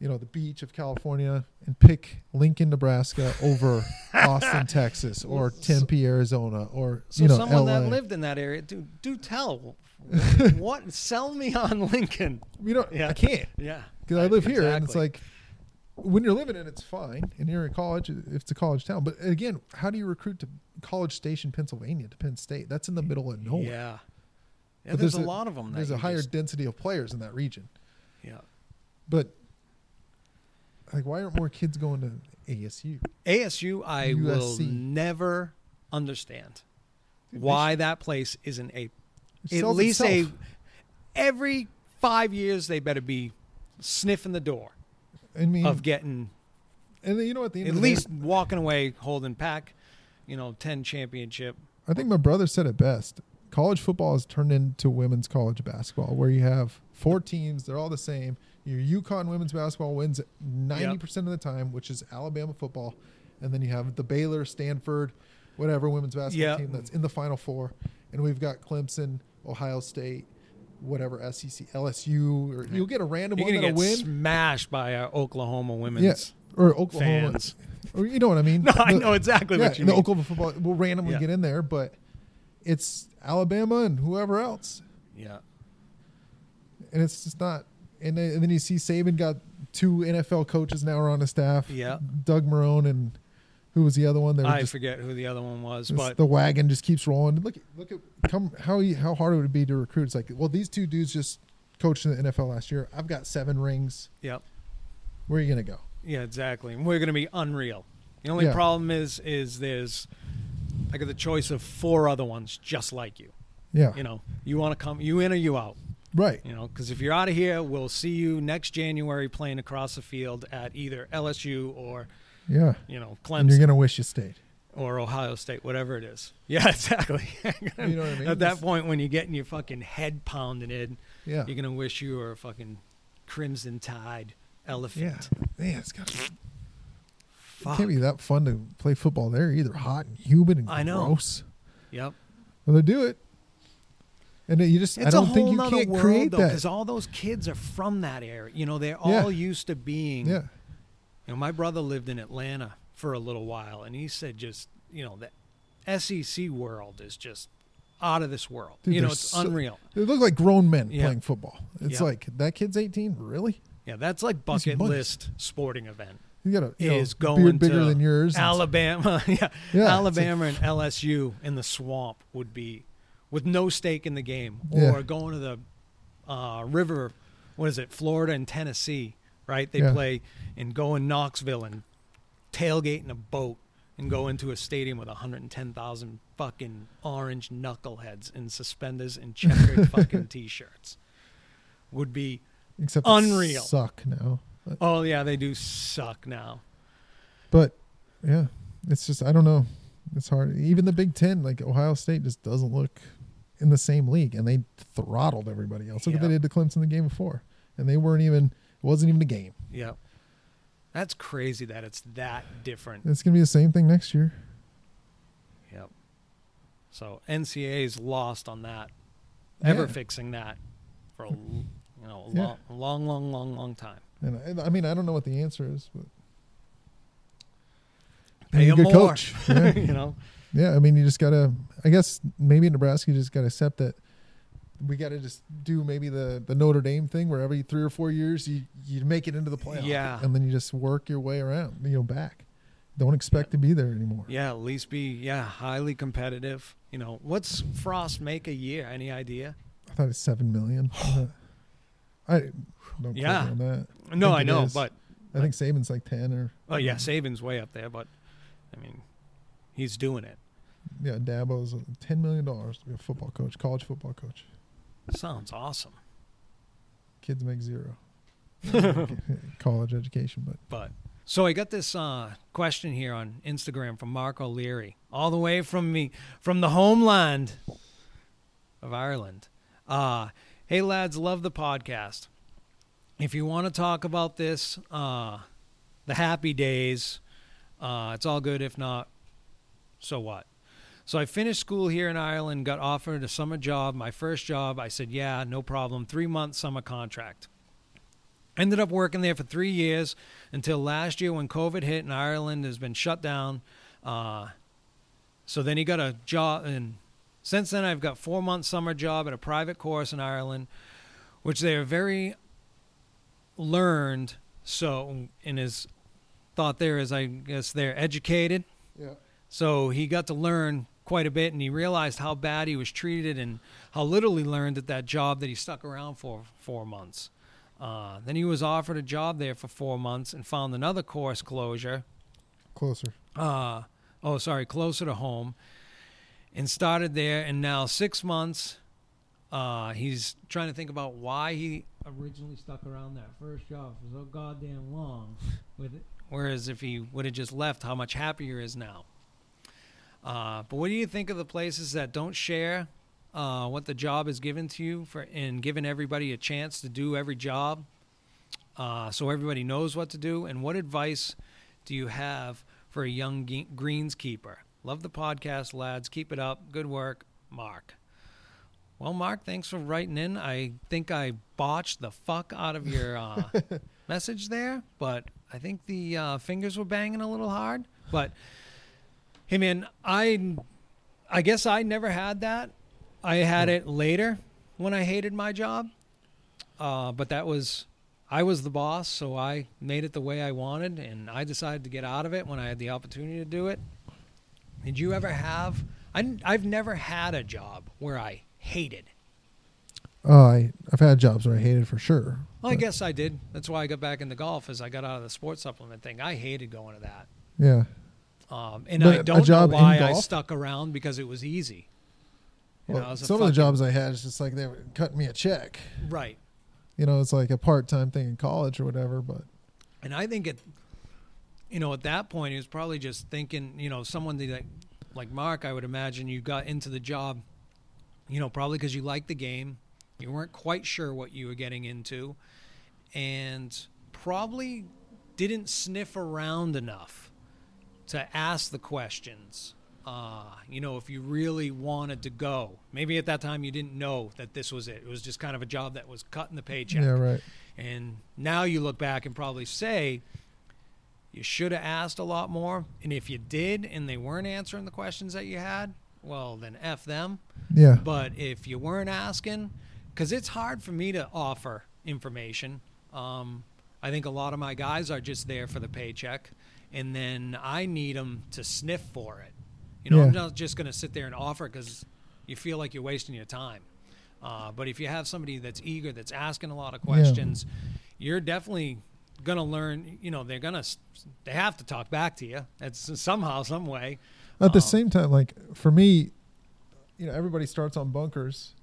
Speaker 3: you know the beach of California and pick Lincoln, Nebraska over Austin, Texas or Tempe, Arizona or
Speaker 2: So
Speaker 3: you know
Speaker 2: someone
Speaker 3: LA.
Speaker 2: that lived in that area, do do tell. what sell me on Lincoln?
Speaker 3: you know
Speaker 2: Yeah.
Speaker 3: I can't.
Speaker 2: Yeah,
Speaker 3: because I live here, and it's like when you're living in, it, it's fine, and you're in college, if it's a college town. But again, how do you recruit to College Station, Pennsylvania, to Penn State? That's in the middle of nowhere.
Speaker 2: yeah. Yeah,
Speaker 3: But
Speaker 2: there's, a, lot of them.
Speaker 3: There's a higher density of players in that region.
Speaker 2: yeah.
Speaker 3: But Like, why aren't more kids going to ASU?
Speaker 2: ASU, I will never understand
Speaker 3: Dude,
Speaker 2: why that place isn't a
Speaker 3: It
Speaker 2: at least
Speaker 3: itself.
Speaker 2: a every five years they better be sniffing the door
Speaker 3: I mean,
Speaker 2: of getting
Speaker 3: and then, you know, at the end
Speaker 2: at
Speaker 3: of the day,
Speaker 2: least walking away holding pack, you know, ten championship.
Speaker 3: I think my brother said it best. College football has turned into women's college basketball, where you have four teams. They're all the same. Your UConn women's basketball wins ninety percent of the time, which is Alabama football, and then you have the Baylor, Stanford, whatever women's basketball
Speaker 2: Yeah.
Speaker 3: team that's in the Final Four, and we've got Clemson, Ohio State, whatever SEC, LSU, or you'll get a random
Speaker 2: You're
Speaker 3: one that'll
Speaker 2: get
Speaker 3: win.
Speaker 2: smashed by our Oklahoma women's
Speaker 3: or Oklahoma,
Speaker 2: fans.
Speaker 3: or you know what I mean.
Speaker 2: No, I know exactly
Speaker 3: yeah,
Speaker 2: what you
Speaker 3: the
Speaker 2: mean.
Speaker 3: Oklahoma football will randomly
Speaker 2: Yeah.
Speaker 3: get in there, but it's Alabama and whoever else,
Speaker 2: yeah,
Speaker 3: and it's just not. And then, and then you see Saban got two NFL coaches now are on his staff.
Speaker 2: Yeah.
Speaker 3: Doug Marrone and who was the other one? They were
Speaker 2: I
Speaker 3: just,
Speaker 2: forget who the other one was, but
Speaker 3: the wagon just keeps rolling. Look, look at come how how hard it would be to recruit. It's like, well, these two dudes just coached in the NFL last year. I've got seven rings.
Speaker 2: yep.
Speaker 3: Where are you gonna go?
Speaker 2: Yeah, exactly. And we're going to be unreal. The only
Speaker 3: Yeah.
Speaker 2: problem is, is there's, I got the choice of four other ones just like you.
Speaker 3: Yeah,
Speaker 2: You know, you want to come, you in or you out.
Speaker 3: right.
Speaker 2: You know, because if you're out of here, we'll see you next January playing across the field at either LSU or
Speaker 3: Yeah,
Speaker 2: you know
Speaker 3: and you're gonna wish you stayed.
Speaker 2: or Ohio State, whatever it is. Yeah, exactly.
Speaker 3: You know what I mean?
Speaker 2: At that point, when you're getting your fucking head pounded in,
Speaker 3: Yeah,
Speaker 2: you're gonna wish you were a fucking crimson tide elephant. yeah.
Speaker 3: Man, it's got to
Speaker 2: Fuck.
Speaker 3: can't be that fun to play football there either. Hot and humid and
Speaker 2: I know.
Speaker 3: gross.
Speaker 2: Yep.
Speaker 3: Well, they do it, and you just.
Speaker 2: It's
Speaker 3: I don't think you can't
Speaker 2: world
Speaker 3: create
Speaker 2: though,
Speaker 3: that.
Speaker 2: because all those kids are from that area. You know, they're
Speaker 3: Yeah.
Speaker 2: all used to being.
Speaker 3: yeah,
Speaker 2: You know, my brother lived in Atlanta for a little while, and he said just you know the SEC world is just out of this world.
Speaker 3: Dude,
Speaker 2: you know, it's
Speaker 3: so-
Speaker 2: unreal.
Speaker 3: they look like grown men
Speaker 2: Yeah.
Speaker 3: playing football. It's
Speaker 2: Yeah.
Speaker 3: like that kid's eighteen. Really?
Speaker 2: Yeah, that's like bucket list sporting event.
Speaker 3: You got a you know,
Speaker 2: is going
Speaker 3: bigger
Speaker 2: to
Speaker 3: than yours.
Speaker 2: Alabama, yeah,
Speaker 3: Yeah,
Speaker 2: Alabama and LSU in the swamp would be with no stake in the game, or going to the uh, river. What is it? Florida and Tennessee, right? They
Speaker 3: Yeah.
Speaker 2: play and go in Knoxville and tailgate in a boat and go into a stadium with 110,000 fucking orange knuckleheads in suspenders and checkered fucking t-shirts. Would be
Speaker 3: except they
Speaker 2: unreal.
Speaker 3: Suck now, but,
Speaker 2: oh yeah, they do suck now.
Speaker 3: but yeah, it's just I don't know. It's hard. Even the Big Ten, like Ohio State, just doesn't look in the same league, and they throttled everybody else. Look what they did to Clemson the game before, and they weren't even. Wasn't even a game.
Speaker 2: Yep. That's crazy that it's that different.
Speaker 3: It's gonna be the same thing next year.
Speaker 2: Yep. So NCAA's lost on that, ever
Speaker 3: Yeah.
Speaker 2: fixing that for a you know a
Speaker 3: Yeah.
Speaker 2: long, long, long, long, long time.
Speaker 3: And I, I mean, I don't know what the answer is, but
Speaker 2: Pay
Speaker 3: a
Speaker 2: them
Speaker 3: good
Speaker 2: more.
Speaker 3: coach. Yeah.
Speaker 2: you know.
Speaker 3: yeah, I mean, you just gotta. I guess maybe in Nebraska, you just gotta accept that we gotta just do maybe the the Notre Dame thing, where every three or four years you you make it into the playoff,
Speaker 2: Yeah.
Speaker 3: and then you just work your way around, you know, back. Don't expect to be there anymore.
Speaker 2: Yeah, at least be yeah highly competitive. You know, what's Frost make a year? Any idea?
Speaker 3: I thought it's seven million. I don't
Speaker 2: Yeah.
Speaker 3: on that.
Speaker 2: No,
Speaker 3: think
Speaker 2: I know,
Speaker 3: is.
Speaker 2: but
Speaker 3: I think Saban's like ten or
Speaker 2: oh yeah, Saban's way up there. But I mean, he's doing it.
Speaker 3: yeah, Dabo's uh, ten million dollars to be a football coach, college football coach.
Speaker 2: Sounds awesome.
Speaker 3: Kids make zero. college education, but
Speaker 2: But so I got this uh, question here on Instagram from Mark O'Leary, all the way from me from the homeland of Ireland. Uh, hey lads, love the podcast. If you want to talk about this, uh, the happy days, uh, it's all good. If not, so what? So I finished school here in Ireland, got offered a summer job, my first job. I said, yeah, no problem. Three month summer contract. Ended up working there for three years until last year when COVID hit and Ireland has been shut down. Uh, so then he got a job, and since then I've got four month summer job at a private course in Ireland, which they are very learned. So in his thought there is, I guess they're educated.
Speaker 3: yeah,
Speaker 2: So he got to learn quite a bit, and he realized how bad he was treated and how little he learned at that job that he stuck around for four months. Uh, then he was offered a job there for four months and found another course closure.
Speaker 3: Closer.
Speaker 2: Uh, oh, sorry, closer to home, and started there. And now six months, uh, he's trying to think about why he originally stuck around that first job for so goddamn long. With it. Whereas if he would have just left, how much happier he is now. Uh, but what do you think of the places that don't share uh, what the job is given to you for and giving everybody a chance to do every job, uh, so everybody knows what to do? And what advice do you have for a young ge- greenskeeper? Love the podcast, lads. Keep it up. Good work, Mark. Well, Mark, thanks for writing in. I think I botched the fuck out of your uh, message there, but I think the uh, fingers were banging a little hard. But hey, man, I I guess I never had that. I had it later when I hated my job, uh, but that was I was the boss, so I made it the way I wanted, and I decided to get out of it when I had the opportunity to do it. Did you ever have? I, I've never had a job where I hated.
Speaker 3: Oh, I I've had jobs where I hated for sure.
Speaker 2: Well, I guess I did. That's why I got back into golf, as I got out of the sports supplement thing. I hated going to that,
Speaker 3: Yeah.
Speaker 2: Um, and
Speaker 3: But
Speaker 2: I don't know why I stuck around because it was easy. You
Speaker 3: Well,
Speaker 2: know, was
Speaker 3: some of the jobs I had it's just like they were cutting me a check.
Speaker 2: right?
Speaker 3: You know, it's like a part time thing in college or whatever. But
Speaker 2: And I think it, you know, at that point, he was probably just thinking, you know, someone like, like Mark, I would imagine you got into the job, you know, probably because you liked the game. You weren't quite sure what you were getting into, and probably didn't sniff around enough to ask the questions. Uh, you know, if you really wanted to go, maybe at that time you didn't know that this was it. It was just kind of a job that was cutting the paycheck.
Speaker 3: yeah, right.
Speaker 2: And now you look back and probably say you should have asked a lot more. And if you did and they weren't answering the questions that you had, well, then F them.
Speaker 3: Yeah.
Speaker 2: But if you weren't asking, because it's hard for me to offer information. Um, I think a lot of my guys are just there for the paycheck, and then I need them to sniff for it. You know, I'm not just going to sit there and offer because you feel like you're wasting your time. Uh, but if you have somebody that's eager, that's asking a lot of questions, you're definitely going to learn. You know, they're going to, they have to talk back to you. It's somehow, some way.
Speaker 3: At the
Speaker 2: Um,
Speaker 3: same time, like for me, you know, everybody starts on bunkers,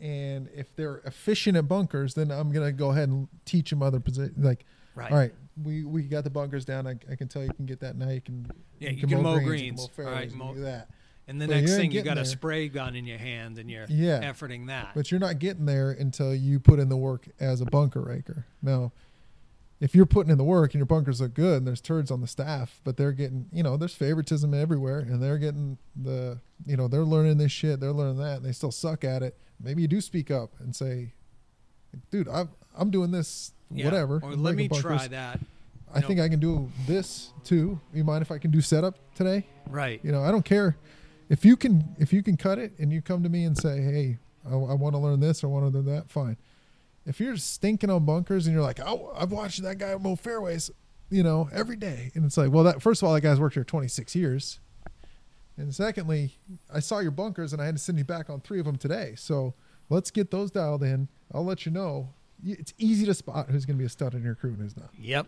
Speaker 3: and if they're efficient at bunkers, then I'm gonna go ahead and teach them other positions. Like,
Speaker 2: Right.
Speaker 3: all right, we we got the bunkers down. I, I can tell you can get that now. You can
Speaker 2: Yeah, you can mow
Speaker 3: you can
Speaker 2: greens.
Speaker 3: mow
Speaker 2: All right,
Speaker 3: can
Speaker 2: mow-
Speaker 3: do that.
Speaker 2: And the
Speaker 3: But
Speaker 2: next
Speaker 3: you
Speaker 2: thing, you got a spray gun in your hand and you're
Speaker 3: Yeah.
Speaker 2: efforting that.
Speaker 3: But you're not getting there until you put in the work as a bunker raker. Now, if you're putting in the work and your bunkers look good and there's turds on the staff, but they're getting, you know, there's favoritism everywhere and they're getting the, you know, they're learning this shit, they're learning that, and they still suck at it. Maybe you do speak up and say, dude, I'm, I'm doing this,
Speaker 2: Yeah.
Speaker 3: whatever.
Speaker 2: Or
Speaker 3: I'm
Speaker 2: let me try that.
Speaker 3: I think I can do this too. You mind if I can do setup today?
Speaker 2: Right.
Speaker 3: You know, I don't care if you can if you can cut it and you come to me and say, "Hey, I, I want to learn this, I want to learn that." Fine. If you're stinking on bunkers and you're like, "Oh, I've watched that guy mow fairways," you know, every day, and it's like, well, that first of all, that guy's worked here 26 years, and secondly, I saw your bunkers and I had to send you back on three of them today. So let's get those dialed in. I'll let you know. It's easy to spot who's going to be a stud in your crew and who's not.
Speaker 2: Yep.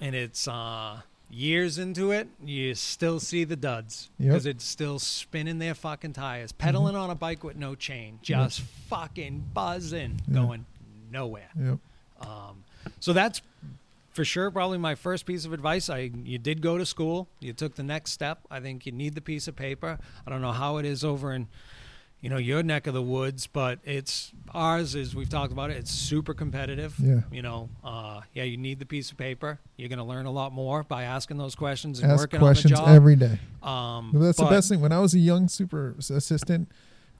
Speaker 2: And it's uh, years into it, you still see the duds
Speaker 3: Yep.
Speaker 2: because it's still spinning their fucking tires, pedaling on a bike with no chain, just fucking buzzing,
Speaker 3: Yeah.
Speaker 2: going nowhere.
Speaker 3: Yep.
Speaker 2: Um, so that's for sure probably my first piece of advice. I you did go to school, you took the next step. I think you need the piece of paper. I don't know how it is over in you know your neck of the woods, but it's ours is we've talked about it. It's super competitive.
Speaker 3: Yeah.
Speaker 2: You know, uh, yeah, you need the piece of paper. You're going to learn a lot more by asking those questions and
Speaker 3: Ask
Speaker 2: working
Speaker 3: questions
Speaker 2: on the job.
Speaker 3: every day.
Speaker 2: um,
Speaker 3: But that's the best thing. When I was a young super assistant,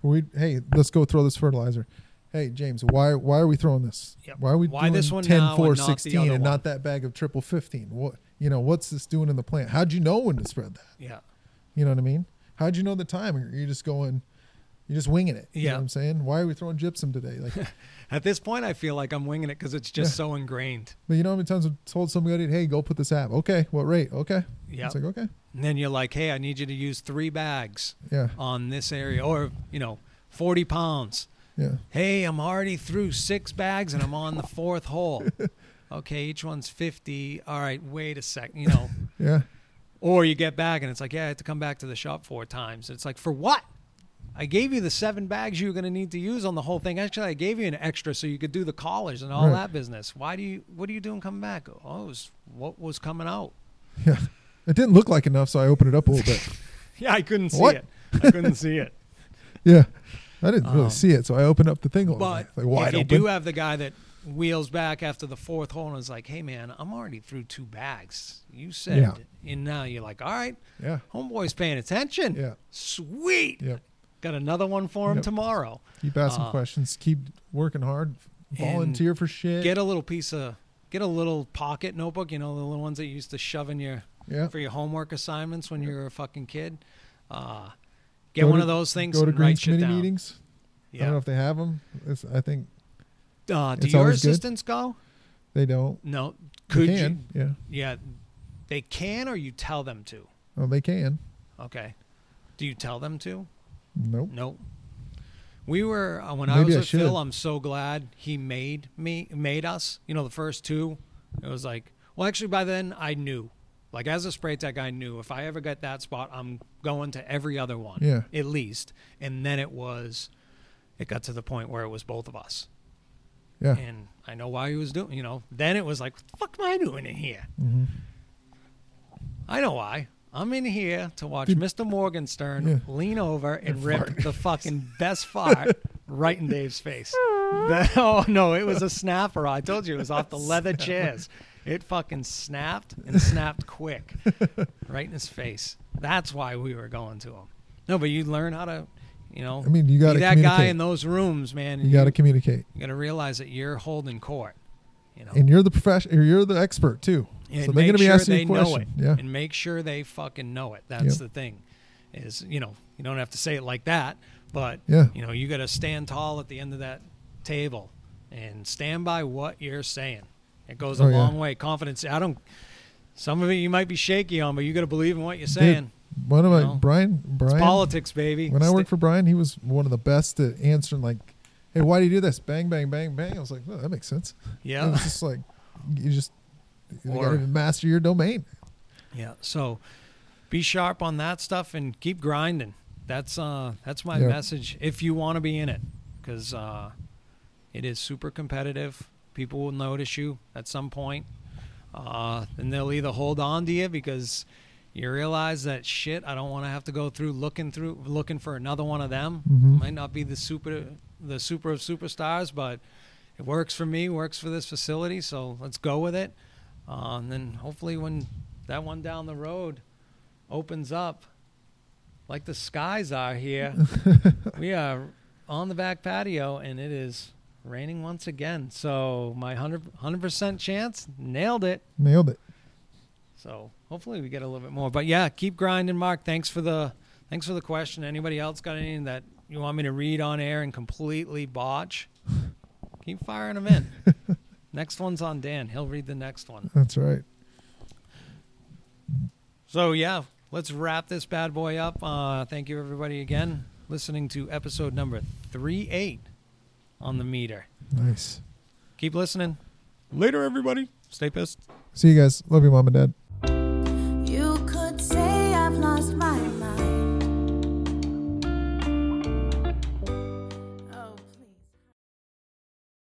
Speaker 3: we hey, let's go throw this fertilizer. Hey James, why why are we throwing this?
Speaker 2: Yep.
Speaker 3: Why are we
Speaker 2: Why
Speaker 3: doing
Speaker 2: this one
Speaker 3: 10
Speaker 2: now
Speaker 3: 4
Speaker 2: and not the
Speaker 3: 16
Speaker 2: other
Speaker 3: and
Speaker 2: one?
Speaker 3: not that bag of triple 15? What you know, what's this doing in the plant? How'd you know when to spread that?
Speaker 2: Yeah.
Speaker 3: You know what I mean? How'd you know the timing? You're just going you're just winging it. You
Speaker 2: Yeah.
Speaker 3: know what I'm saying? Why are we throwing gypsum today? Like
Speaker 2: At this point, I feel like I'm winging it because it's just
Speaker 3: Yeah.
Speaker 2: so ingrained.
Speaker 3: but you know how many times I've told somebody, hey, go put this app. Okay, what rate? Okay.
Speaker 2: Yeah.
Speaker 3: It's like, okay.
Speaker 2: And then you're like, hey, I need you to use three bags
Speaker 3: Yeah.
Speaker 2: on this area, or you know, 40 pounds.
Speaker 3: Yeah.
Speaker 2: Hey, I'm already through six bags and I'm on the fourth hole. Okay, each one's 50. All right, wait a second, you know.
Speaker 3: Yeah.
Speaker 2: or you get back and it's like, yeah, I had to come back to the shop four times. It's like, for what? I gave you the seven bags you were going to need to use on the whole thing. Actually, I gave you an extra so you could do the collars and all
Speaker 3: Right.
Speaker 2: that business. Why do you? What are you doing coming back? Oh, it was what was coming out.
Speaker 3: Yeah. It didn't look like enough, so I opened it up a little bit.
Speaker 2: Yeah, I couldn't see
Speaker 3: What?
Speaker 2: it. I couldn't see it.
Speaker 3: Yeah. I didn't really
Speaker 2: Um,
Speaker 3: see it, so I opened up the thing a little
Speaker 2: But
Speaker 3: bit. Like wide
Speaker 2: if you
Speaker 3: open.
Speaker 2: do have the guy that wheels back after the fourth hole and is like, "Hey, man, I'm already through two bags. You said,"
Speaker 3: Yeah.
Speaker 2: and now you're like, "All right,
Speaker 3: yeah.
Speaker 2: homeboy's paying attention.
Speaker 3: Yeah.
Speaker 2: Sweet.
Speaker 3: Yep.
Speaker 2: Got another one for him
Speaker 3: Yep.
Speaker 2: tomorrow.
Speaker 3: Keep asking
Speaker 2: Uh,
Speaker 3: questions. Keep working hard. Volunteer for shit.
Speaker 2: Get a little piece of, get a little pocket notebook. You know, the little ones that you used to shove in your
Speaker 3: yeah.
Speaker 2: for your homework assignments when you were a fucking kid. Uh, get
Speaker 3: Go
Speaker 2: one
Speaker 3: to-
Speaker 2: of those things.
Speaker 3: Go to
Speaker 2: write
Speaker 3: committee meetings. I don't know if they have them. It's, I think
Speaker 2: Uh, do your
Speaker 3: always good.
Speaker 2: assistants go?
Speaker 3: they don't.
Speaker 2: No.
Speaker 3: They
Speaker 2: Could
Speaker 3: can. Yeah.
Speaker 2: you? Yeah. They can, or you tell them to.
Speaker 3: Oh, they can.
Speaker 2: Okay. Do you tell them to?
Speaker 3: Nope.
Speaker 2: Nope. We were uh, when I was
Speaker 3: I
Speaker 2: with Phil. I'm so glad he made me made us. You know, the first two, it was like, well, actually, by then I knew. Like as a spray tech, I knew if I ever get that spot, I'm going to every other one,
Speaker 3: Yeah.
Speaker 2: at least. And then it was, it got to the point where it was both of us,
Speaker 3: Yeah.
Speaker 2: and I know why he was doing. You know, then it was like, what the fuck am I doing in here?
Speaker 3: hmm
Speaker 2: I know why. I'm in here to watch Mr. Morgenstern
Speaker 3: Yeah.
Speaker 2: lean over and,
Speaker 3: And
Speaker 2: rip the fucking best fart right in Dave's face. That- oh no, it was a snapper. I told you it was off the leather chairs. It fucking snapped and snapped quick, right in his face. That's why we were going to him. No, but you learn how to, you know,
Speaker 3: I mean, you got
Speaker 2: be that guy in those rooms, man.
Speaker 3: you got to communicate,
Speaker 2: you got to realize that you're holding court. You know,
Speaker 3: and you're the professional. You're the expert too.
Speaker 2: And
Speaker 3: so they're
Speaker 2: make
Speaker 3: going to be
Speaker 2: sure
Speaker 3: asking
Speaker 2: they know
Speaker 3: question.
Speaker 2: it,
Speaker 3: Yeah.
Speaker 2: and make sure they fucking know it. That's
Speaker 3: Yep.
Speaker 2: the thing. Is you know you don't have to say it like that, but
Speaker 3: Yeah.
Speaker 2: you know you got to stand tall at the end of that table and stand by what you're saying. It goes oh, a
Speaker 3: Oh, yeah.
Speaker 2: long way. Confidence. I don't. Some of it you might be shaky on, but you got to believe in what you're saying.
Speaker 3: One of my
Speaker 2: No.
Speaker 3: Brian
Speaker 2: It's
Speaker 3: Brian
Speaker 2: politics, baby.
Speaker 3: when I worked for Brian, he was one of the best at answering like, "Hey, why do you do this?" Bang, bang, bang, bang. I was like, oh, "That makes sense."
Speaker 2: Yeah,
Speaker 3: it's just like you just you
Speaker 2: Or-
Speaker 3: got to master your domain.
Speaker 2: Yeah. So be sharp on that stuff and keep grinding. That's uh that's my
Speaker 3: Yeah.
Speaker 2: message if you want to be in it cuz uh it is super competitive. People will notice you at some point. Uh and they'll either hold on to you because you realize that shit, I don't want to have to go through looking through looking for another one of them.
Speaker 3: Mhm.
Speaker 2: Might not be the super the super of superstars, but it works for me, works for this facility, so let's go with it. Uh, and then hopefully when that one down the road opens up, like the skies are here, we are on the back patio and it is raining once again. So my 100 percent chance nailed it.
Speaker 3: Nailed it.
Speaker 2: So hopefully we get a little bit more. But yeah, keep grinding, Mark. Thanks for the thanks for the question. Anybody else got anything that you want me to read on air and completely botch? Keep firing them in. Next one's on Dan. He'll read the next one.
Speaker 3: That's right.
Speaker 2: So yeah, let's wrap this bad boy up. Uh, thank you everybody again listening to episode number three eight on the meter.
Speaker 3: Nice.
Speaker 2: Keep listening. Later, everybody. Stay pissed.
Speaker 3: See you guys. Love you, mom and dad. You could say I've lost my.